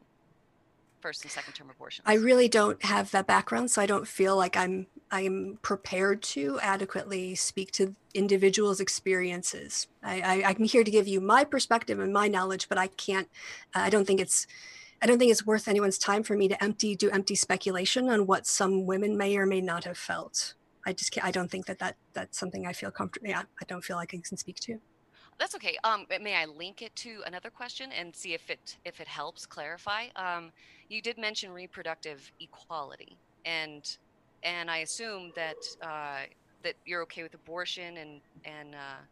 first and second term abortions? I really don't have that background, so I don't feel like I'm I'm prepared to adequately speak to individuals' experiences. I, I, I'm here to give you my perspective and my knowledge, but I can't. I don't think it's. I don't think it's worth anyone's time for me to empty do empty speculation on what some women may or may not have felt. I just can't, I don't think that, that that's something I feel comfortable. Yeah, I don't feel like I can speak to. That's okay. Um, may I link it to another question and see if it if it helps clarify? Um, you did mention reproductive equality, and and I assume that uh, that you're okay with abortion and and uh,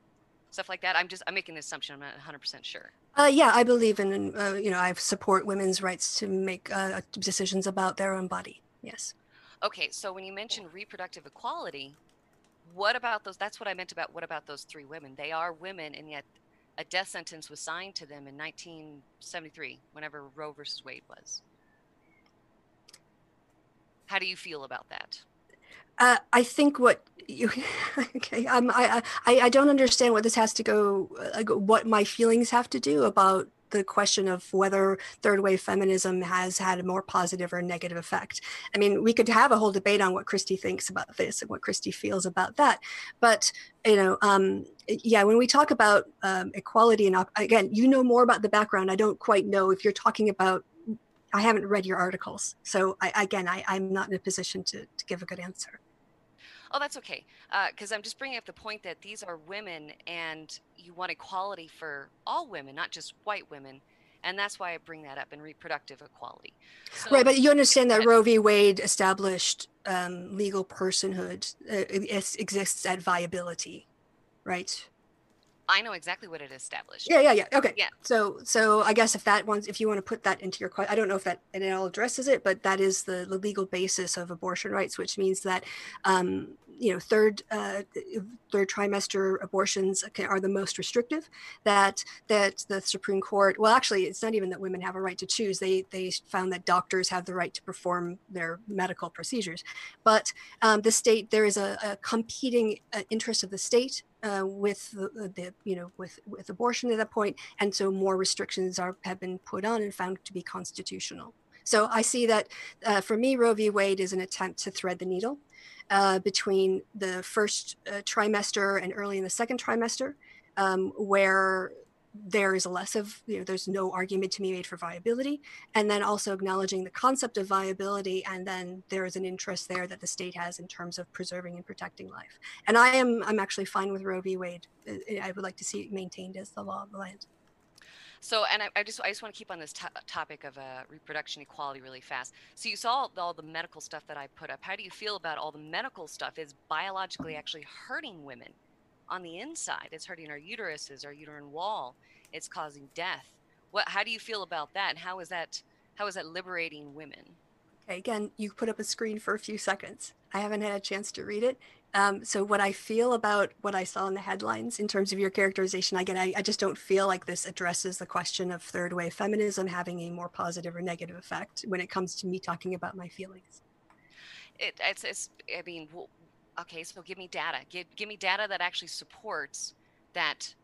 stuff like that. I'm just I'm making the assumption. I'm not 100 percent sure. Uh, yeah, I believe in uh, you know I support women's rights to make uh, decisions about their own body. Yes. Okay, so when you mention reproductive equality, what about those? That's what I meant about what about those three women? They are women, and yet a death sentence was signed to them in 1973, whenever Roe versus Wade was. How do you feel about that? Uh, I think what you okay. Um, I, I I don't understand what this has to go. What my feelings have to do about the question of whether third wave feminism has had a more positive or negative effect. I mean, we could have a whole debate on what Christy thinks about this and what Christy feels about that. But, you know, um, yeah, when we talk about um, equality and op- again, you know more about the background. I don't quite know if you're talking about. I haven't read your articles, so I, again, I, I'm not in a position to, to give a good answer. Oh, that's okay. Because uh, I'm just bringing up the point that these are women and you want equality for all women, not just white women. And that's why I bring that up in reproductive equality. So, right, but you understand that Roe v. Wade established um, legal personhood uh, exists at viability, right? I know exactly what it established. Yeah, yeah, yeah. Okay. Yeah. So, so I guess if that one's, if you want to put that into your question, I don't know if that and it all addresses it, but that is the, the legal basis of abortion rights, which means that um, you know third uh, third trimester abortions are the most restrictive that that the supreme court well actually it's not even that women have a right to choose they they found that doctors have the right to perform their medical procedures but um, the state there is a, a competing uh, interest of the state uh, with the, the, you know with with abortion at that point and so more restrictions are have been put on and found to be constitutional. So i see that uh, for me roe v. Wade is an attempt to thread the needle uh, between the first uh, trimester and early in the second trimester, um, where there is a less of you know there's no argument to be made for viability. And then also acknowledging the concept of viability and then there is an interest there that the state has in terms of preserving and protecting life. And i am i'm actually fine with roe v. Wade. I would like to see it maintained as the law of the land. So, and I, I, just I just want to keep on this topic of uh, reproduction equality really fast. So, you saw all the medical stuff that I put up. How do you feel about all the medical stuff? Is biologically actually hurting women on the inside? It's hurting our uteruses, our uterine wall. It's causing death. What? How do you feel about that? And how is that? How is that liberating women? Okay, again, you put up a screen for a few seconds. I haven't had a chance to read it. Um, so what I feel about what I saw in the headlines in terms of your characterization, again, I, I just don't feel like this addresses the question of third wave feminism having a more positive or negative effect when it comes to me talking about my feelings. It, it's, it's, I mean, okay, so give me data. Give, give me data that actually supports that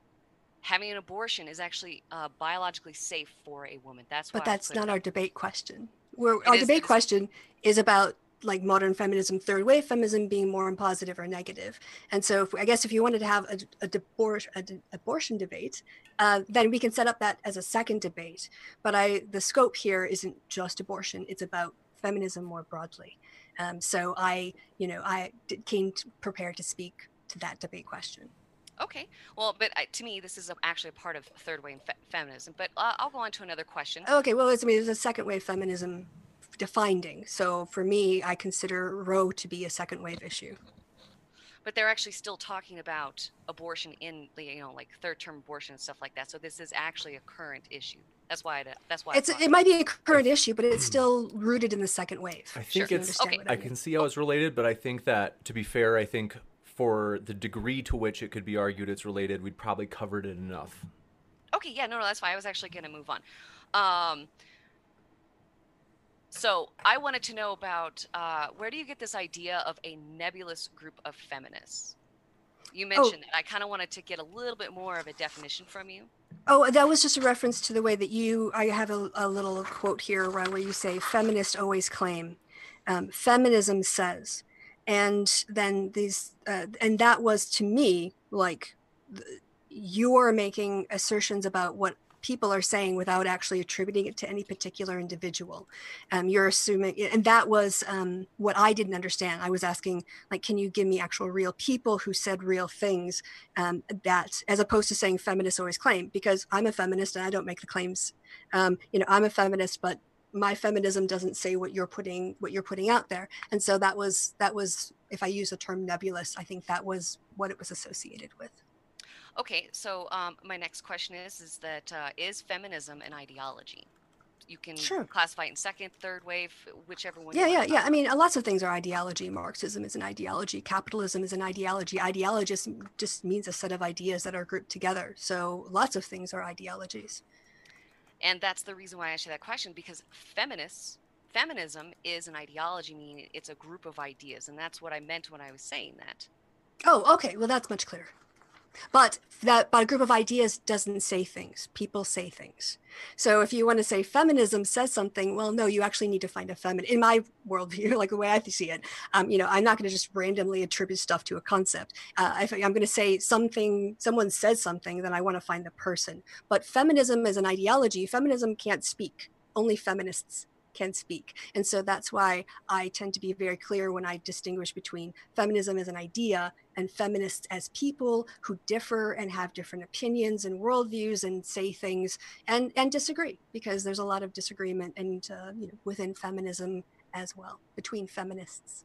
having an abortion is actually uh, biologically safe for a woman. That's but that's not our debate question. We're, our is, debate question is about like modern feminism, third wave feminism being more positive or negative. And so, if, I guess if you wanted to have a, a, debor- a de- abortion debate, uh, then we can set up that as a second debate. But I, the scope here isn't just abortion; it's about feminism more broadly. Um, so I, you know, I came prepared to speak to that debate question. Okay. Well, but uh, to me, this is a, actually a part of third wave fe- feminism. But uh, I'll go on to another question. Okay. Well, it's, I mean, there's a second wave feminism defining. So for me, I consider Roe to be a second wave issue. But they're actually still talking about abortion in, you know, like third term abortion and stuff like that. So this is actually a current issue. That's why. It, that's why it's. It might be a current issue, but it's still rooted in the second wave. I think sure. it's. Okay. I, can see how it's related, but I think that to be fair, I think for the degree to which it could be argued it's related, we'd probably covered it enough. Okay. Yeah. No. No. That's fine. I was actually going to move on. Um, so I wanted to know about uh, where do you get this idea of a nebulous group of feminists? You oh. mentioned oh. it. I kind of wanted to get a little bit more of a definition from you. Oh, that was just a reference to the way that you. I have a, a little quote here where you say, "Feminists always claim." Um, feminism says, and then these, uh, and that was to me like you're making assertions about what people are saying without actually attributing it to any particular individual. Um, you're assuming, and that was um, what I didn't understand. I was asking, like, can you give me actual real people who said real things um, that, as opposed to saying feminists always claim, because I'm a feminist and I don't make the claims. Um, you know, I'm a feminist, but my feminism doesn't say what you're putting what you're putting out there and so that was that was if i use the term nebulous i think that was what it was associated with Okay, so um, my next question is: is that uh, is feminism an ideology? You can sure. classify it in second, third wave, whichever one. Yeah, yeah, yeah. I mean, lots of things are ideology. Marxism is an ideology. Capitalism is an ideology. Ideology just, just means a set of ideas that are grouped together. So lots of things are ideologies. And that's the reason why I asked you that question because feminists, feminism is an ideology, meaning it's a group of ideas, and that's what I meant when I was saying that. Oh, okay. Well, that's much clearer. But that but a group of ideas doesn't say things. People say things. So if you want to say feminism says something, well, no, you actually need to find a feminine. In my worldview, like the way I see it, um, you know, I'm not going to just randomly attribute stuff to a concept. Uh, if I'm going to say something, someone says something, then I want to find the person. But feminism is an ideology. Feminism can't speak. Only feminists can speak. And so that's why I tend to be very clear when I distinguish between feminism as an idea and feminists as people who differ and have different opinions and worldviews and say things and, and disagree because there's a lot of disagreement and uh, you know, within feminism as well between feminists.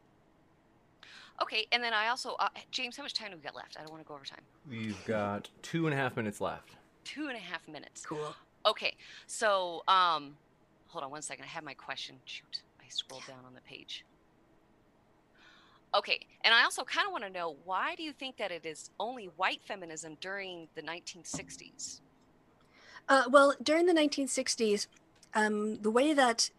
Okay, and then I also, uh, James, how much time do we got left? I don't want to go over time. We've got two and a half minutes left. Two and a half minutes. Cool. Okay, so um, hold on one second. I have my question. Shoot, I scrolled down on the page. Okay, and I also kind of want to know why do you think that it is only white feminism during the 1960s? Uh, well, during the 1960s, um, the way that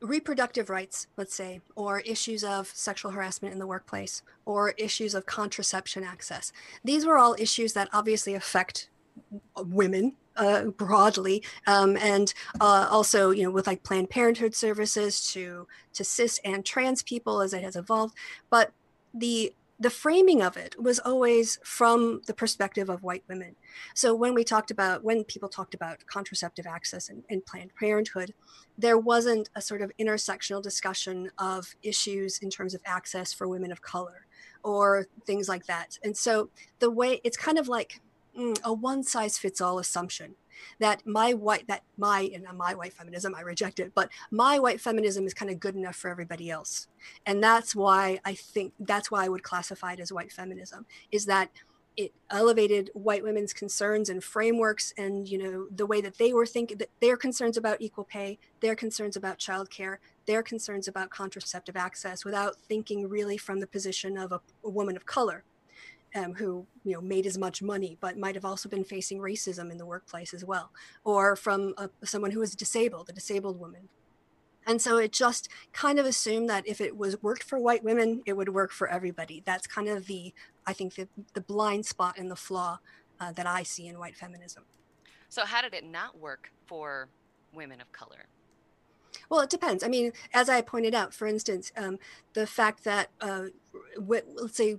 reproductive rights, let's say, or issues of sexual harassment in the workplace, or issues of contraception access, these were all issues that obviously affect women uh, broadly, um, and uh, also you know with like Planned Parenthood services to to cis and trans people as it has evolved. But the the framing of it was always from the perspective of white women. So when we talked about, when people talked about contraceptive access and, and Planned Parenthood, there wasn't a sort of intersectional discussion of issues in terms of access for women of color or things like that. And so the way it's kind of like Mm, a one size fits all assumption that my white that my and my white feminism i reject it but my white feminism is kind of good enough for everybody else. And that's why i think that's why i would classify it as white feminism is that it elevated white women's concerns and frameworks and you know the way that they were thinking that their concerns about equal pay their concerns about childcare their concerns about contraceptive access without thinking really from the position of a, a woman of color um, who you know made as much money but might have also been facing racism in the workplace as well or from a, someone who was disabled a disabled woman. And so it just kind of assumed that if it was worked for white women it would work for everybody. That's kind of the i think the, the blind spot and the flaw uh, that i see in white feminism. So how did it not work for women of color? Well, it depends. I mean, as I pointed out, for instance, um, the fact that, uh, let's say,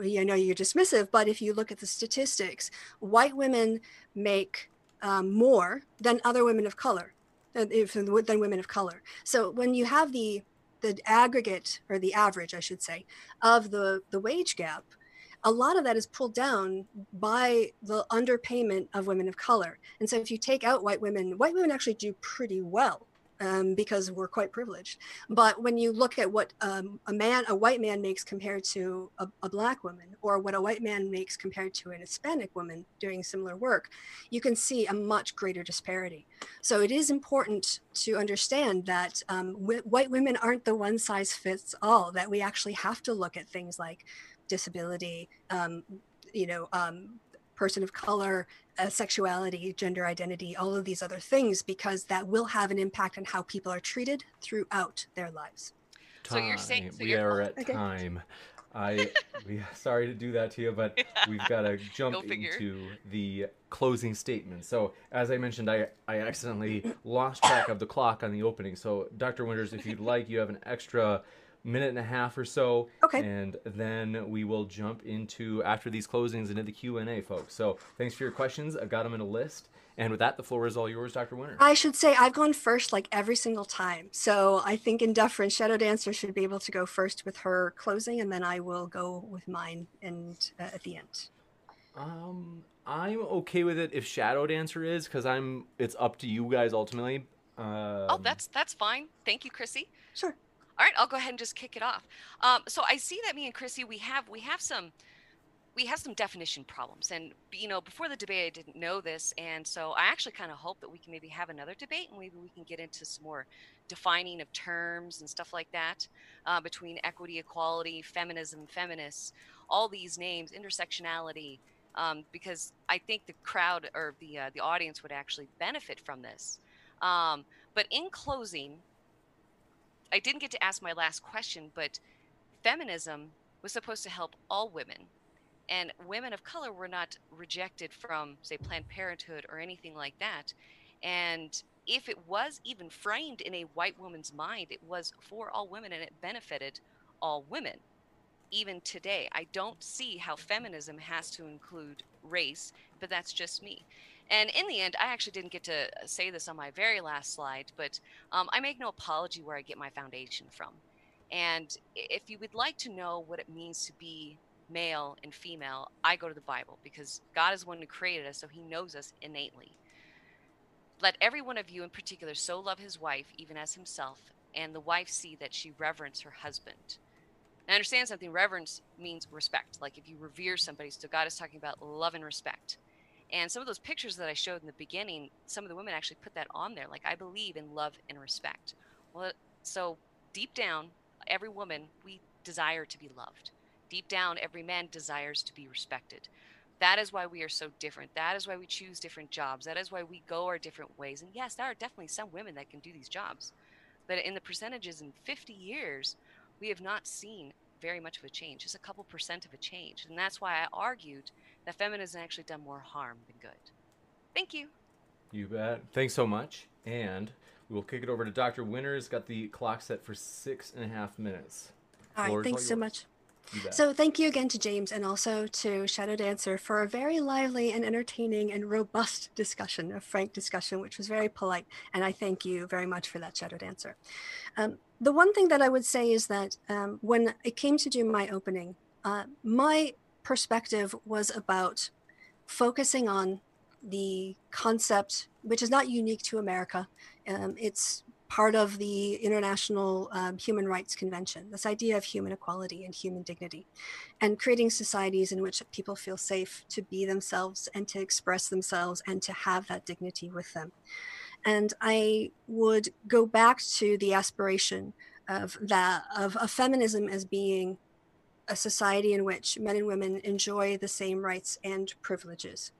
I know you're dismissive, but if you look at the statistics, white women make um, more than other women of color, uh, than women of color. So when you have the the aggregate or the average, I should say, of the the wage gap, a lot of that is pulled down by the underpayment of women of color. And so if you take out white women, white women actually do pretty well um, because we're quite privileged. But when you look at what um, a man, a white man makes compared to a, a, black woman, or what a white man makes compared to an Hispanic woman doing similar work, you can see a much greater disparity. So it is important to understand that um, white women aren't the one size fits all. That we actually have to look at things like disability, um, you know um, person of color, uh, sexuality, gender identity, all of these other things, because that will have an impact on how people are treated throughout their lives. Time. So you're saying so we you're, are at okay. time. I we sorry to do that to you, but yeah. we've got to jump into the closing statement. So as I mentioned, I I accidentally lost track of the clock on the opening. So Dr. Winters, if you'd like, you have an extra minute and a half or so. Okay. And then we will jump into after these closings into the Q and A, folks. So thanks for your questions. I've got them in a list. And with that, the floor is all yours, Dr. Winter. I should say I've gone first like every single time. So I think in deference, Shadow Dancer should be able to go first with her closing, and then I will go with mine and uh, at the end. Um, I'm okay with it if Shadow Dancer is, because I'm. It's up to you guys ultimately. Um, oh, that's that's fine. Thank you, Chrissy. Sure. All right, I'll go ahead and just kick it off. Um, so I see that me and Chrissy, we have we have some we have some definition problems, and you know, before the debate, I didn't know this, and so I actually kind of hope that we can maybe have another debate, and maybe we can get into some more defining of terms and stuff like that uh, between equity, equality, feminism, feminists, all these names, intersectionality. Um, because I think the crowd or the uh, the audience would actually benefit from this. Um, but in closing, I didn't get to ask my last question, but feminism was supposed to help all women. And women of color were not rejected from, say, Planned Parenthood or anything like that. And if it was even framed in a white woman's mind, it was for all women and it benefited all women. Even today, I don't see how feminism has to include race, but that's just me. And in the end, I actually didn't get to uh, say this on my very last slide, but um, I make no apology where I get my foundation from. And if you would like to know what it means to be male and female, I go to the Bible because God is one who created us, so he knows us innately. Let every one of you in particular so love his wife, even as himself, and the wife see that she reverence her husband. Now, understand something reverence means respect. Like if you revere somebody, so God is talking about love and respect. And some of those pictures that I showed in the beginning, some of the women actually put that on there. Like, I believe in love and respect. Well, so deep down, every woman, we desire to be loved. Deep down, every man desires to be respected. That is why we are so different. That is why we choose different jobs. That is why we go our different ways. And yes, there are definitely some women that can do these jobs. But in the percentages in 50 years, we have not seen very much of a change, just a couple percent of a change. And that's why I argued that feminism actually done more harm than good. Thank you. You bet. Thanks so much. And we will kick it over to Dr. Winters. Got the clock set for six and a half minutes. All right. Thanks so much. So thank you again to James and also to Shadow Dancer for a very lively and entertaining and robust discussion, a frank discussion, which was very polite. And I thank you very much for that, Shadow Dancer. Um, the one thing that I would say is that um, when it came to do my opening, uh, my perspective was about focusing on the concept, which is not unique to America. Um, it's part of the International um, Human Rights Convention, this idea of human equality and human dignity, and creating societies in which people feel safe to be themselves and to express themselves and to have that dignity with them. And I would go back to the aspiration of that of, of feminism as being a society in which men and women enjoy the same rights and privileges.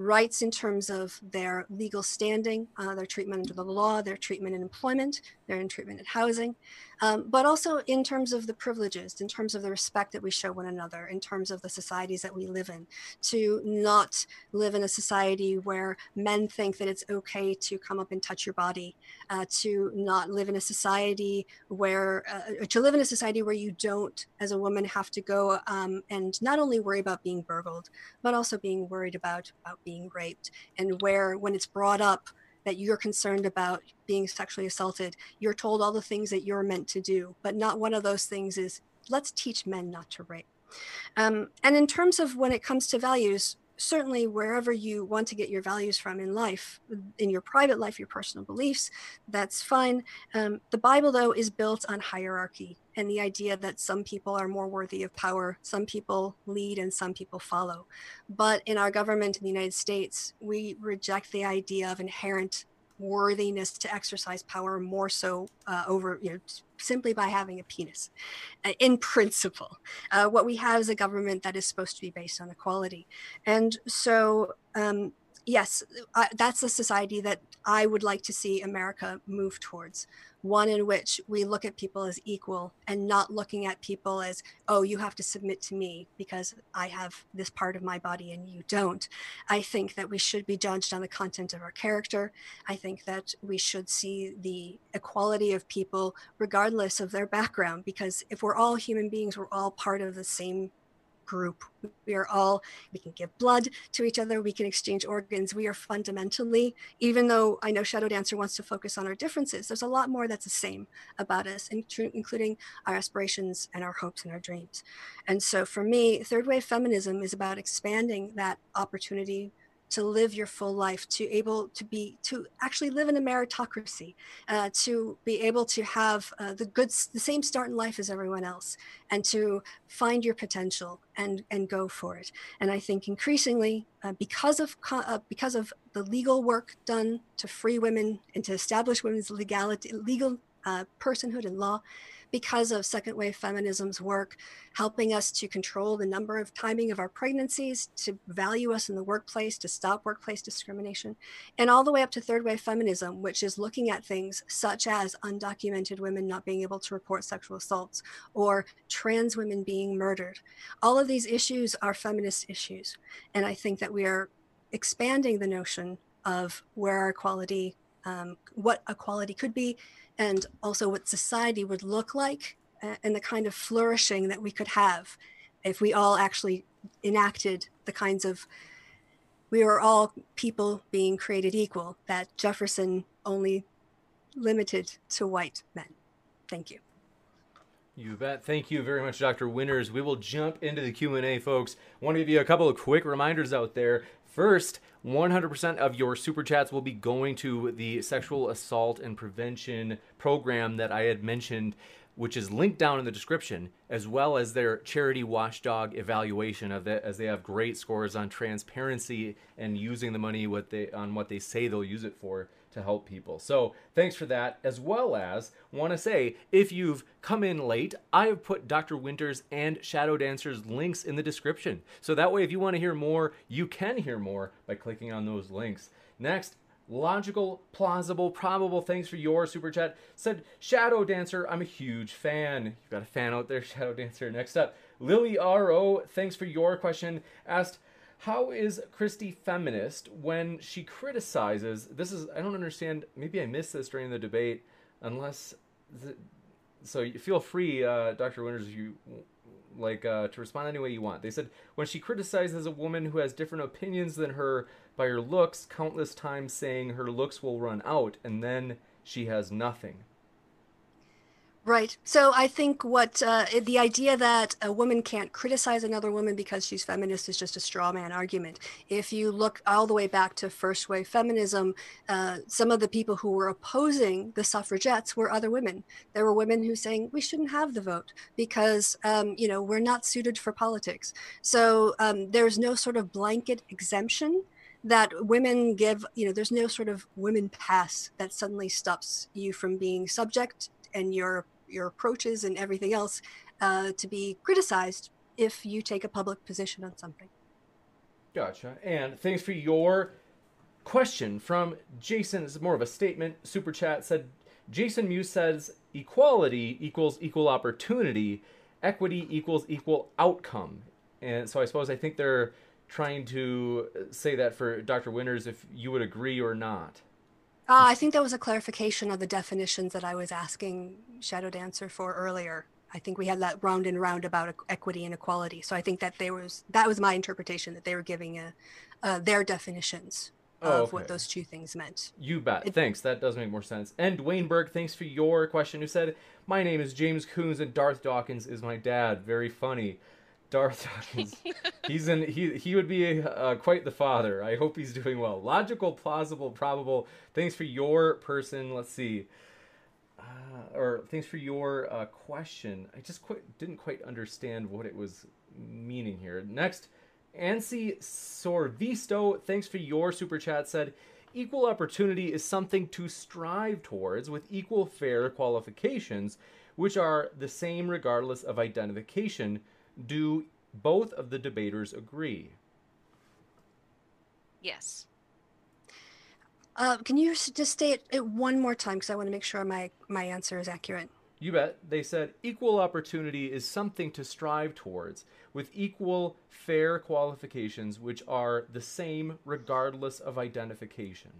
Rights in terms of their legal standing, uh, their treatment under the law, their treatment in employment, their treatment in housing, um, but also in terms of the privileges, in terms of the respect that we show one another, in terms of the societies that we live in, to not live in a society where men think that it's okay to come up and touch your body, uh, to not live in a society where, uh, to live in a society where you don't, as a woman, have to go um, and not only worry about being burgled, but also being worried about, about being raped, and where, when it's brought up, that you're concerned about being sexually assaulted, you're told all the things that you're meant to do, but not one of those things is let's teach men not to rape. Um, and in terms of when it comes to values, certainly wherever you want to get your values from in life, in your private life, your personal beliefs, that's fine. Um, the Bible, though, is built on hierarchy and the idea that some people are more worthy of power, some people lead, and some people follow. But in our government in the United States, we reject the idea of inherent worthiness to exercise power more so uh, over you know simply by having a penis uh, in principle. Uh, what we have is a government that is supposed to be based on equality. And so um, yes that's a society that i would like to see america move towards one in which we look at people as equal and not looking at people as, oh, you have to submit to me because I have this part of my body and you don't. I think that we should be judged on the content of our character. I think that we should see the equality of people regardless of their background because if we're all human beings, we're all part of the same group. We are all, we can give blood to each other, we can exchange organs. We are fundamentally, even though I know Shadow Dancer wants to focus on our differences, there's a lot more that's the same about us, including our aspirations and our hopes and our dreams. And so for me, third wave feminism is about expanding that opportunity to live your full life to able to be to actually live in a meritocracy uh, to be able to have uh, the good the same start in life as everyone else and to find your potential and and go for it. And i think increasingly uh, because of uh, because of the legal work done to free women and to establish women's legality legal uh, personhood and law because of second wave feminism's work, helping us to control the number of timing of our pregnancies, to value us in the workplace, to stop workplace discrimination, and all the way up to third wave feminism, which is looking at things such as undocumented women not being able to report sexual assaults or trans women being murdered. All of these issues are feminist issues. And I think that we are expanding the notion of where our equality, um, what equality could be, and also what society would look like and the kind of flourishing that we could have if we all actually enacted the kinds of we are all people being created equal that jefferson only limited to white men. Thank you you bet. Thank you very much, Dr. Winters. We will jump into the Q&A, folks. Want to give you a couple of quick reminders out there. First, 100% of your super chats will be going to the sexual assault and prevention program that I had mentioned, which is linked down in the description, as well as their charity watchdog evaluation of it, as they have great scores on transparency and using the money what they on what they say they'll use it for to help people. So thanks for that, as well as want to say if you've come in late, I have put Dr. Winters and Shadow Dancers links in the description. So that way, if you want to hear more, you can hear more by clicking on those links. Next, logical, plausible, probable. Thanks for your super chat. Said Shadow Dancer, I'm a huge fan. You've got a fan out there, Shadow Dancer. Next up, Lily R.O., thanks for your question. Asked, how is Christy feminist when she criticizes? This is I don't understand. Maybe I missed this during the debate, unless. The, so feel free, uh, Dr. Winters, you like uh, to respond any way you want. They said when she criticizes a woman who has different opinions than her by her looks, countless times saying her looks will run out, and then she has nothing. Right. So I think what uh, the idea that a woman can't criticize another woman because she's feminist is just a straw man argument. If you look all the way back to first wave feminism, uh, some of the people who were opposing the suffragettes were other women. There were women who saying we shouldn't have the vote because um, you know we're not suited for politics. So um, there's no sort of blanket exemption that women give you know there's no sort of women pass that suddenly stops you from being subject and your your approaches and everything else uh, to be criticized if you take a public position on something. Gotcha. And thanks for your question from Jason. This is more of a statement. Super chat said Jason Muse says equality equals equal opportunity, equity equals equal outcome. And so I suppose I think they're trying to say that for Dr. Winters, if you would agree or not. Uh, I think that was a clarification of the definitions that I was asking Shadow Dancer for earlier. I think we had that round and round about equity and equality. So I think that there was that was my interpretation that they were giving a, uh, their definitions oh, of okay. what those two things meant. You bet. It, thanks. That does make more sense. And Dwayne Burke, thanks for your question. Who said, "My name is James Kuhns and Darth Dawkins is my dad." Very funny. Darth he's in. He he would be uh, quite the father. I hope he's doing well. Logical, plausible, probable. Thanks for your person. Let's see. Uh, or thanks for your uh, question. I just quite, didn't quite understand what it was meaning here. Next, Ansi Sorvisto. Thanks for your super chat. Said equal opportunity is something to strive towards with equal fair qualifications, which are the same regardless of identification do both of the debaters agree? Yes. Uh, can you just state it one more time because I want to make sure my, my answer is accurate? You bet. They said equal opportunity is something to strive towards with equal fair qualifications, which are the same regardless of identification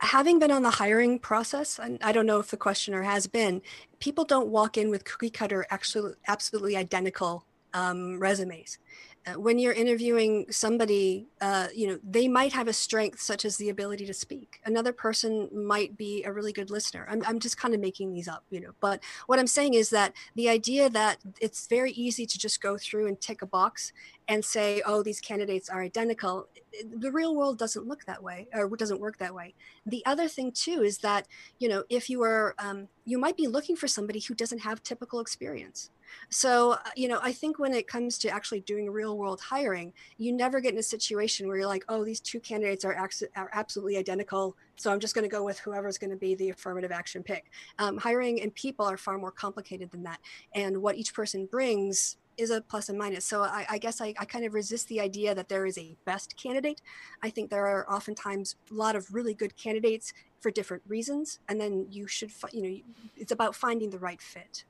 having been on the hiring process, and I don't know if the questioner has been, people don't walk in with cookie cutter, actually, absolutely identical um, resumes. Uh, when you're interviewing somebody, uh, you know, they might have a strength such as the ability to speak. Another person might be a really good listener. I'm, I'm just kind of making these up, you know. But what I'm saying is that the idea that it's very easy to just go through and tick a box and say, oh, these candidates are identical. The real world doesn't look that way or doesn't work that way. The other thing, too, is that, you know, if you are, um, you might be looking for somebody who doesn't have typical experience. So, uh, you know, I think when it comes to actually doing real world hiring, you never get in a situation where you're like, oh, these two candidates are, are absolutely identical. So I'm just going to go with whoever's going to be the affirmative action pick. Um, hiring and people are far more complicated than that. And what each person brings is a plus and minus. So I, I guess I, I, kind of resist the idea that there is a best candidate. I think there are oftentimes a lot of really good candidates for different reasons, and then you should, you know, it's about finding the right fit.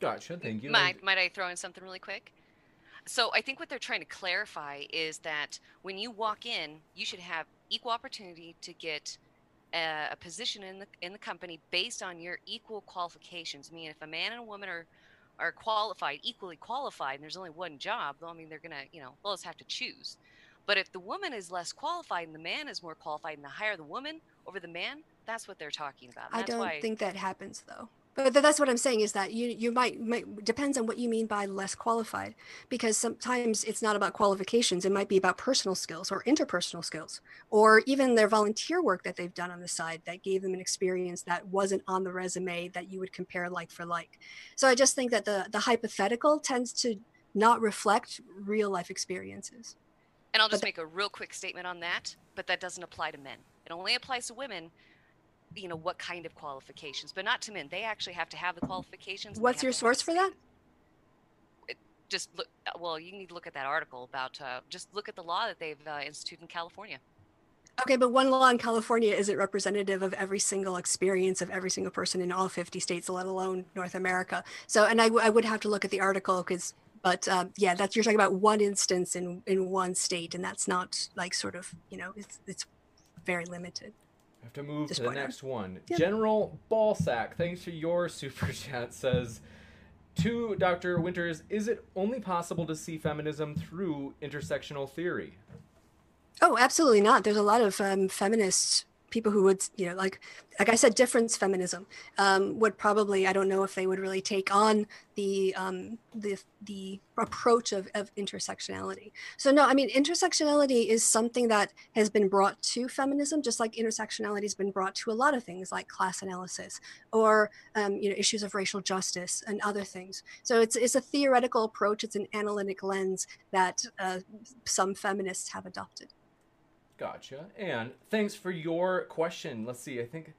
Gotcha. Thank you. Might, might I throw in something really quick? So I think what they're trying to clarify is that when you walk in, you should have equal opportunity to get a, a position in the in the company based on your equal qualifications. I mean, if a man and a woman are are qualified, equally qualified, and there's only one job, though I mean, they're gonna, you know, they'll just have to choose. But if the woman is less qualified and the man is more qualified, and the higher the woman over the man, that's what they're talking about. I don't why... think that happens though. But that's what I'm saying is that you you might, might depends on what you mean by less qualified because sometimes it's not about qualifications it might be about personal skills or interpersonal skills or even their volunteer work that they've done on the side that gave them an experience that wasn't on the resume that you would compare like for like. So I just think that the the hypothetical tends to not reflect real life experiences. And I'll just make a real quick statement on that, but that doesn't apply to men. It only applies to women you know what kind of qualifications but not to men. They actually have to have the qualifications what's your source for that? Just look well you need to look at that article about uh, just look at the law that they've uh, instituted in california. Okay but one law in california isn't representative of every single experience of every single person in all 50 states let alone north america. So and I, w- I would have to look at the article because but um, yeah that's you're talking about one instance in in one state and that's not like sort of you know it's it's very limited have to move to the next one. Yep. General Ballsack, thanks for your super chat. Says, to Dr. Winters, is it only possible to see feminism through intersectional theory? Oh, absolutely not. There's a lot of um, feminists people who would you know like like i said difference feminism um, would probably i don't know if they would really take on the um, the the approach of, of intersectionality. So no i mean intersectionality is something that has been brought to feminism just like intersectionality has been brought to a lot of things like class analysis or um, you know issues of racial justice and other things. So it's it's a theoretical approach. It's an analytic lens that uh, some feminists have adopted Gotcha. And thanks for your question. Let's see. I think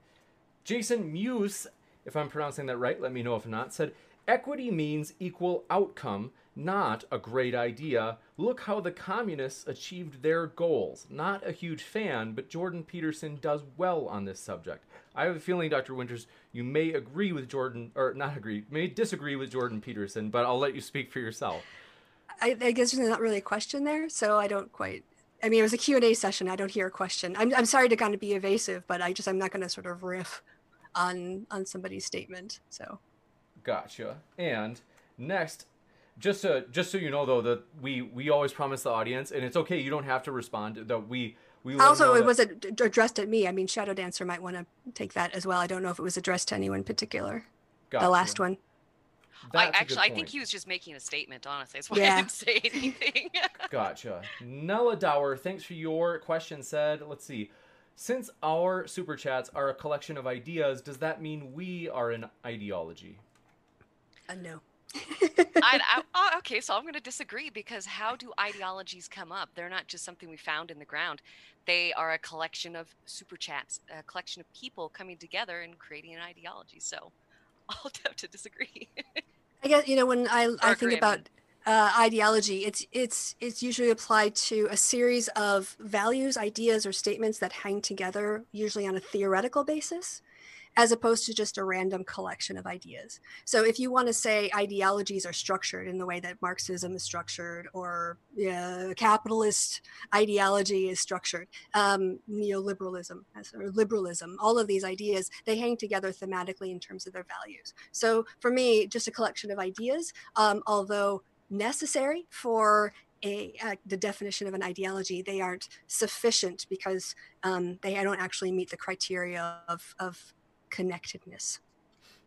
Jason Muse, if I'm pronouncing that right, let me know if not, said equity means equal outcome, not a great idea. Look how the communists achieved their goals. Not a huge fan, but Jordan Peterson does well on this subject. I have a feeling, Dr. Winters, you may agree with Jordan, or not agree, may disagree with Jordan Peterson, but I'll let you speak for yourself. I, I guess there's not really a question there, so I don't quite I mean, it was a Q&A session. I don't hear a question. I'm, I'm sorry to kind of be evasive, but I just, I'm not going to sort of riff on, on somebody's statement. So. Gotcha. And next, just to, just so you know though, that we, we always promise the audience and it's okay. You don't have to respond that we, we also, it wasn't addressed at me. I mean, Shadow Dancer might want to take that as well. I don't know if it was addressed to anyone in particular. Gotcha. The last one. That's I actually, I think he was just making a statement. Honestly, that's why yeah. I didn't say anything. gotcha. Nella Dower, thanks for your question. Said, let's see. Since our super chats are a collection of ideas, does that mean we are an ideology? Uh, no. I, I, oh, okay, so I'm going to disagree because how do ideologies come up? They're not just something we found in the ground. They are a collection of super chats, a collection of people coming together and creating an ideology. So I'll have to disagree. I guess you know when I I think about uh, ideology, it's it's it's usually applied to a series of values, ideas, or statements that hang together, usually on a theoretical basis as opposed to just a random collection of ideas. So if you want to say ideologies are structured in the way that Marxism is structured or uh, capitalist ideology is structured, um, neoliberalism or liberalism, all of these ideas, they hang together thematically in terms of their values. So for me, just a collection of ideas, um, although necessary for a, uh, the definition of an ideology, they aren't sufficient because um, they don't actually meet the criteria of, of connectedness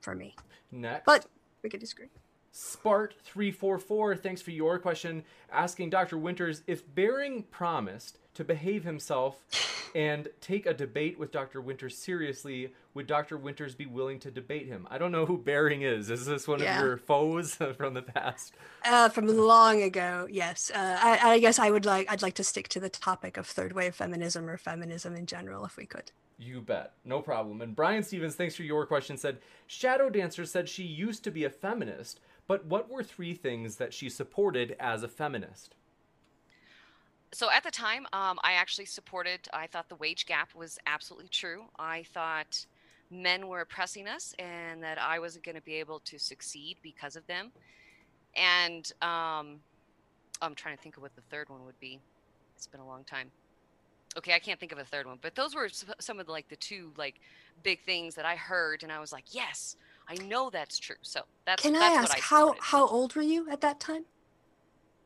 for me. Next. But we could disagree. Spart344, thanks for your question, asking Dr. Winters if Bering promised to behave himself and take a debate with Dr. Winters seriously, would Dr. Winters be willing to debate him? I don't know who Bering is. Is this one yeah. of your foes from the past? Uh, from long ago, yes. Uh, I, I guess I would like I'd like to stick to the topic of third wave feminism or feminism in general, if we could. You bet. No problem. And Brian Stevens, thanks for your question, said Shadow Dancer said she used to be a feminist, but what were three things that she supported as a feminist? So at the time, um, I actually supported, I thought the wage gap was absolutely true. I thought men were oppressing us and that I wasn't going to be able to succeed because of them. And um, I'm trying to think of what the third one would be. It's been a long time okay i can't think of a third one but those were some of the, like the two like big things that i heard and i was like yes i know that's true so that's can that's i ask I how how old were you at that time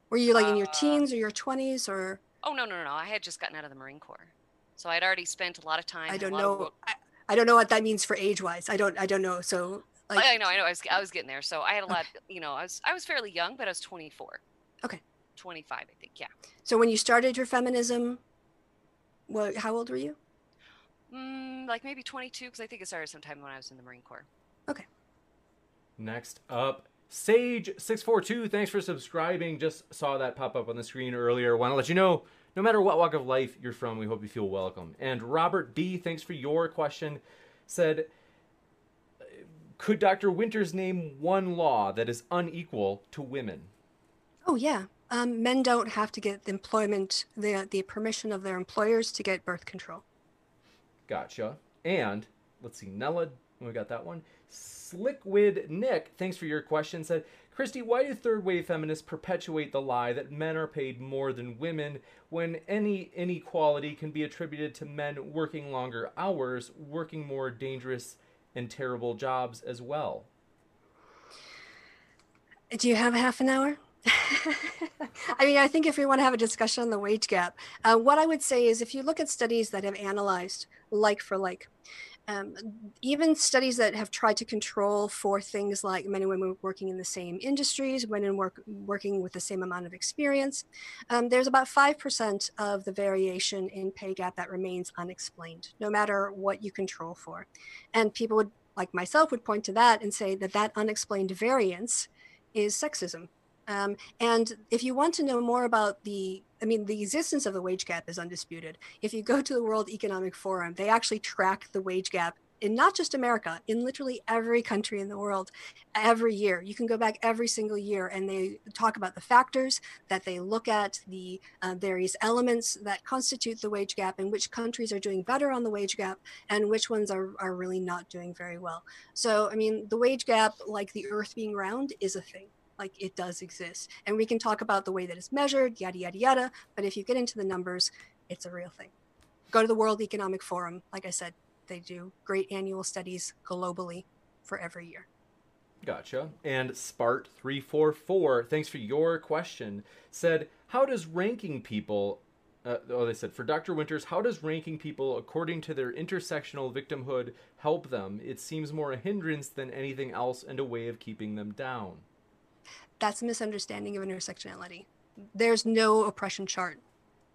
were you like uh, in your uh, teens or your 20s or oh no no no i had just gotten out of the marine corps so i'd already spent a lot of time i don't know I, I don't know what that means for age wise i don't i don't know so like, I know, I know. I was, I was getting there. So I had a lot, okay. you know, I was, I was fairly young, but I was 24. Okay. 25, I think. Yeah. So when you started your feminism, what? How old were you? Mm, like maybe 22, because I think it started sometime when I was in the Marine Corps. Okay. Next up, Sage642. Thanks for subscribing. Just saw that pop up on the screen earlier. Want to let you know, no matter what walk of life you're from, we hope you feel welcome. And Robert B. Thanks for your question. Said, could Dr. Winters name one law that is unequal to women? Oh yeah, um, men don't have to get employment, the, the permission of their employers to get birth control. Gotcha. And let's see, Nella, we got that one. Slickwid Nick, thanks for your question, said, Christy, why do third wave feminists perpetuate the lie that men are paid more than women when any inequality can be attributed to men working longer hours, working more dangerous and terrible jobs as well? Do you have half an hour? I mean, I think if we want to have a discussion on the wage gap, uh, what I would say is if you look at studies that have analyzed like for like, um, even studies that have tried to control for things like men and women working in the same industries, women work, working with the same amount of experience, um, there's about 5% of the variation in pay gap that remains unexplained, no matter what you control for. And people would, like myself, would point to that and say that that unexplained variance is sexism. Um, and if you want to know more about the I mean, the existence of the wage gap is undisputed. If you go to the World Economic Forum, they actually track the wage gap in not just America, in literally every country in the world, every year. You can go back every single year and they talk about the factors that they look at, the uh, various elements that constitute the wage gap, and which countries are doing better on the wage gap and which ones are, are really not doing very well. So, I mean, the wage gap, like the earth being round, is a thing like it does exist. And we can talk about the way that it's measured, yada, yada, yada. But if you get into the numbers, it's a real thing. Go to the World Economic Forum. Like I said, they do great annual studies globally for every year. Gotcha. And Spart344, thanks for your question, said, How does ranking people, uh, oh, they said, for Dr. Winters, how does ranking people according to their intersectional victimhood help them? It seems more a hindrance than anything else and a way of keeping them down that's a misunderstanding of intersectionality. There's no oppression chart,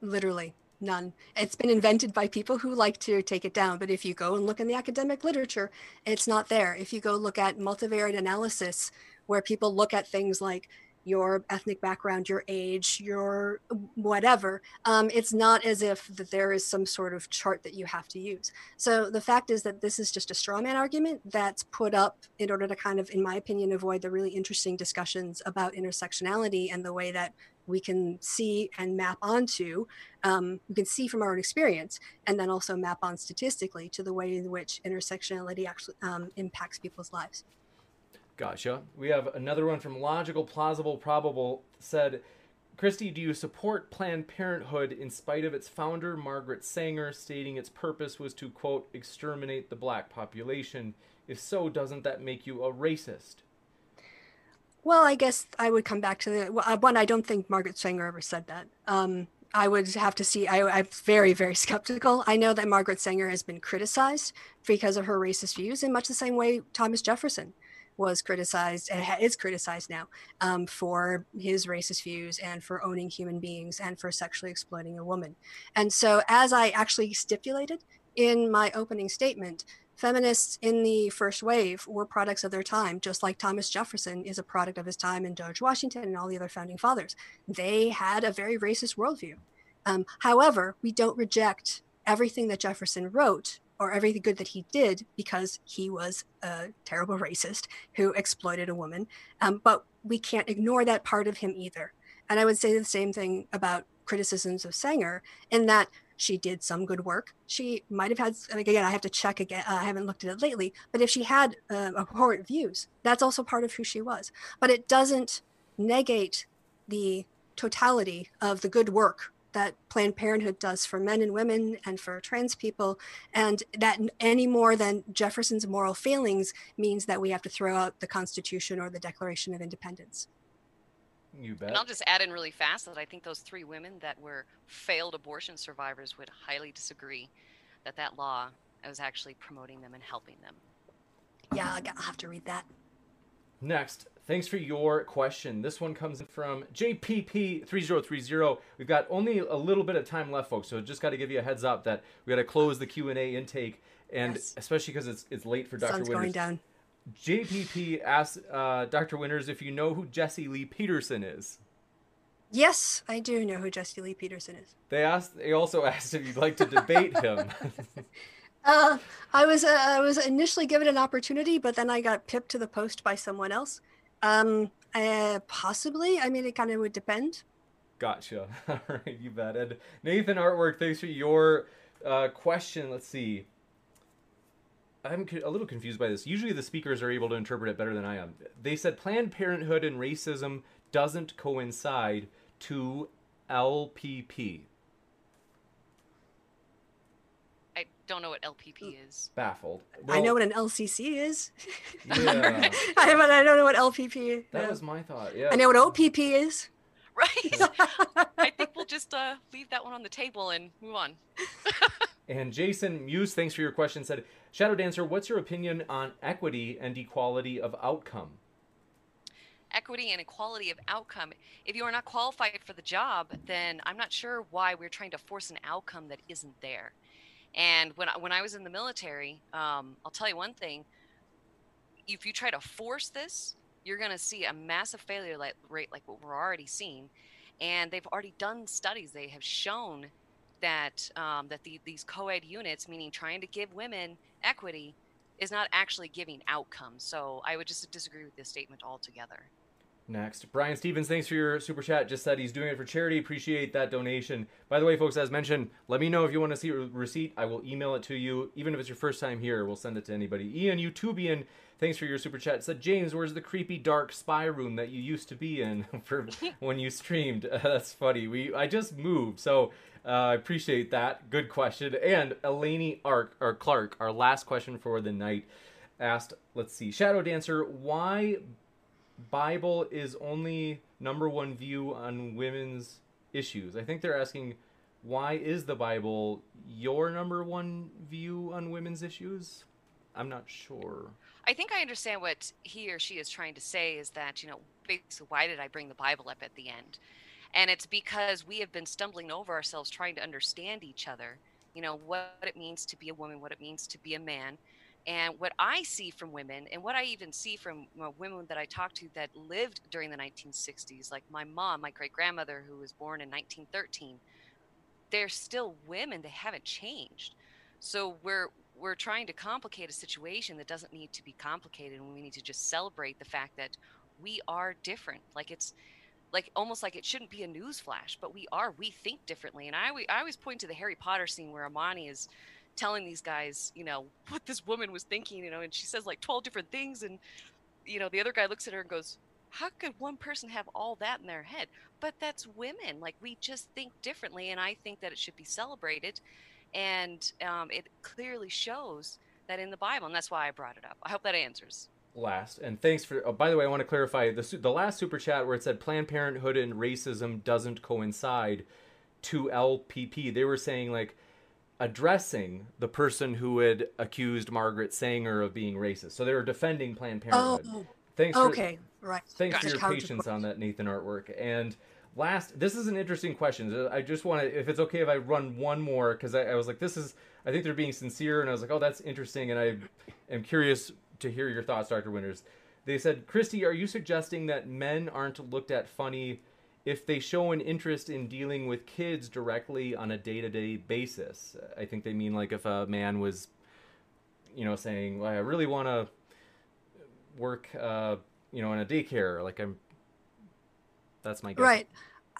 literally none. It's been invented by people who like to take it down. But if you go and look in the academic literature, it's not there. If you go look at multivariate analysis, where people look at things like your ethnic background, your age, your whatever. Um, it's not as if that there is some sort of chart that you have to use. So the fact is that this is just a straw man argument that's put up in order to kind of, in my opinion, avoid the really interesting discussions about intersectionality and the way that we can see and map onto, um, we can see from our own experience, and then also map on statistically to the way in which intersectionality actually um, impacts people's lives. Gotcha. We have another one from Logical, Plausible, Probable said, Christy, do you support Planned Parenthood in spite of its founder, Margaret Sanger, stating its purpose was to, quote, exterminate the black population? If so, doesn't that make you a racist? Well, I guess I would come back to the well, uh, one. I don't think Margaret Sanger ever said that. Um, I would have to see. I, am very, very skeptical. I know that Margaret Sanger has been criticized because of her racist views in much the same way Thomas Jefferson was criticized and is criticized now um, for his racist views and for owning human beings and for sexually exploiting a woman. And so, as I actually stipulated in my opening statement, feminists in the first wave were products of their time, just like Thomas Jefferson is a product of his time and George Washington and all the other founding fathers. They had a very racist worldview. Um, however, we don't reject everything that Jefferson wrote or everything good that he did because he was a terrible racist who exploited a woman. Um, but we can't ignore that part of him either. And I would say the same thing about criticisms of Sanger in that she did some good work. She might have had, again, I have to check again. I haven't looked at it lately, but if she had uh, abhorrent views, that's also part of who she was. But it doesn't negate the totality of the good work that Planned Parenthood does for men and women and for trans people, and that any more than Jefferson's moral failings means that we have to throw out the Constitution or the Declaration of Independence. You bet. And I'll just add in really fast that I think those three women that were failed abortion survivors would highly disagree that that law was actually promoting them and helping them. Yeah, I'll have to read that. Next, thanks for your question. This one comes from JPP3030. We've got only a little bit of time left, folks, so just got to give you a heads up that we got to close the Q&A intake, and yes. especially because it's, it's late for Dr. Sun's Winters. going down. JPP asks uh, Dr. Winters if you know who Jesse Lee Peterson is. Yes, I do know who Jesse Lee Peterson is. They asked. They also asked if you'd like to debate him. Uh, I was uh, I was initially given an opportunity, but then I got pipped to the post by someone else. Um, uh, possibly. I mean, it kind of would depend. Gotcha. All right, you bet. And Nathan Artwork, thanks for your uh, question. Let's see. I'm a little confused by this. Usually, the speakers are able to interpret it better than I am. They said Planned Parenthood and racism doesn't coincide to LPP. I don't know what LPP is. Baffled. I know what an LCC is. Yeah. I, but I don't know what LPP is. That was my thought. Yeah. I know what OPP is. Right. I think we'll just uh, leave that one on the table and move on. And Jason Muse, thanks for your question, said, Shadow Dancer, what's your opinion on equity and equality of outcome? Equity and equality of outcome. If you are not qualified for the job, then I'm not sure why we're trying to force an outcome that isn't there. And when I, when I was in the military, um, I'll tell you one thing: if you try to force this, you're going to see a massive failure rate like what we're already seeing. And they've already done studies; they have shown that um, that the, these co-ed units, meaning trying to give women equity, is not actually giving outcomes. So I would just disagree with this statement altogether. Next, Brian Stevens, thanks for your super chat. Just said he's doing it for charity. Appreciate that donation. By the way, folks, as mentioned, let me know if you want to see a receipt. I will email it to you. Even if it's your first time here, we'll send it to anybody. Ian Utubian, thanks for your super chat. Said James, where's the creepy dark spy room that you used to be in for when you streamed? that's funny. We I just moved, so uh, I appreciate that. Good question. And Elaney Ark or Clark, our last question for the night, asked. Let's see, Shadow Dancer, why Bible is only number one view on women's issues. I think they're asking why is the Bible your number one view on women's issues? I'm not sure. I think I understand what he or she is trying to say is that, you know, basically, why did I bring the Bible up at the end? And it's because we have been stumbling over ourselves trying to understand each other, you know, what it means to be a woman, what it means to be a man. And what I see from women, and what I even see from uh, women that I talk to that lived during the 1960s, like my mom, my great grandmother, who was born in 1913, they're still women. They haven't changed. So we're we're trying to complicate a situation that doesn't need to be complicated, and we need to just celebrate the fact that we are different. Like it's like almost like it shouldn't be a news flash, but we are. We think differently, and I I always point to the Harry Potter scene where Hermione is telling these guys, you know, what this woman was thinking, you know, and she says like 12 different things. And, you know, the other guy looks at her and goes, How could one person have all that in their head? But that's women. Like, we just think differently. And I think that it should be celebrated. And um, it clearly shows that in the Bible. And that's why I brought it up. I hope that answers. Last and thanks for. Oh, by the way, I want to clarify the the last super chat where it said Planned Parenthood and racism doesn't coincide to LPP. They were saying like addressing the person who had accused Margaret Sanger of being racist. So they were defending Planned Parenthood. Oh, thanks. For, okay, right. Thanks for your patience on that Nathan artwork. And last, this is an interesting question. I just want to, if it's okay if I run one more, because I, I was like, this is, I think they're being sincere, and I was like, oh, that's interesting, and I am curious to hear your thoughts, Dr. Winters. They said, Christy, are you suggesting that men aren't looked at funny if they show an interest in dealing with kids directly on a day-to-day basis? I think they mean like if a man was, you know, saying, well, I really want to work, uh, you know, in a daycare. Like I'm. That's my guess. Right.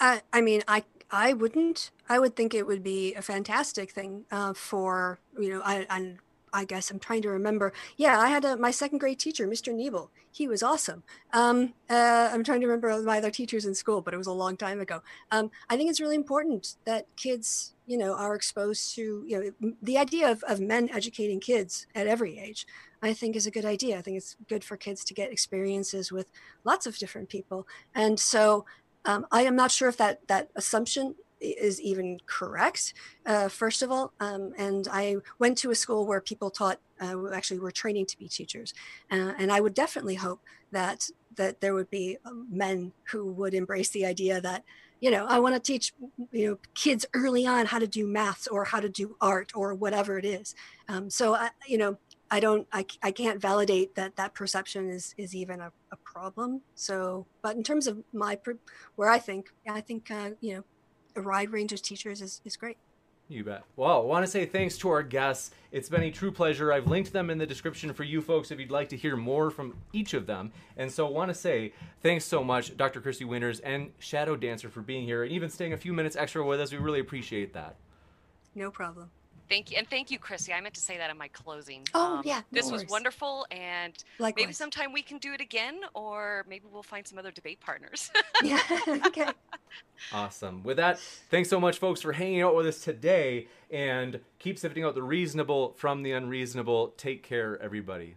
I, I mean, I, I wouldn't. I would think it would be a fantastic thing uh, for you know. I, I, I guess I'm trying to remember. Yeah, I had a, my second grade teacher, Mr. Nebel. He was awesome. Um, uh, I'm trying to remember my other teachers in school, but it was a long time ago. Um, I think it's really important that kids, you know, are exposed to you know the idea of, of men educating kids at every age. I think is a good idea. I think it's good for kids to get experiences with lots of different people, and so um, I am not sure if that that assumption is even correct. Uh, first of all, um, and I went to a school where people taught uh, actually were training to be teachers, uh, and I would definitely hope that that there would be um, men who would embrace the idea that you know I want to teach you know kids early on how to do maths or how to do art or whatever it is. Um, so I, you know. I don't, I, I can't validate that that perception is, is even a, a problem. So, but in terms of my, where I think, I think, uh, you know, a wide range of teachers is, is great. You bet. Well, I want to say thanks to our guests. It's been a true pleasure. I've linked them in the description for you folks if you'd like to hear more from each of them. And so I want to say thanks so much, Dr. Christy Winters and Shadow Dancer, for being here and even staying a few minutes extra with us. We really appreciate that. No problem. Thank you, and thank you, Chrissy. I meant to say that in my closing. Oh, Um, yeah, no this was wonderful, and Likewise. maybe sometime we can do it again, or maybe we'll find some other debate partners. Yeah. okay. Awesome. With that, thanks so much, folks, for hanging out with us today. And keep sifting out the reasonable from the unreasonable. Take care, everybody.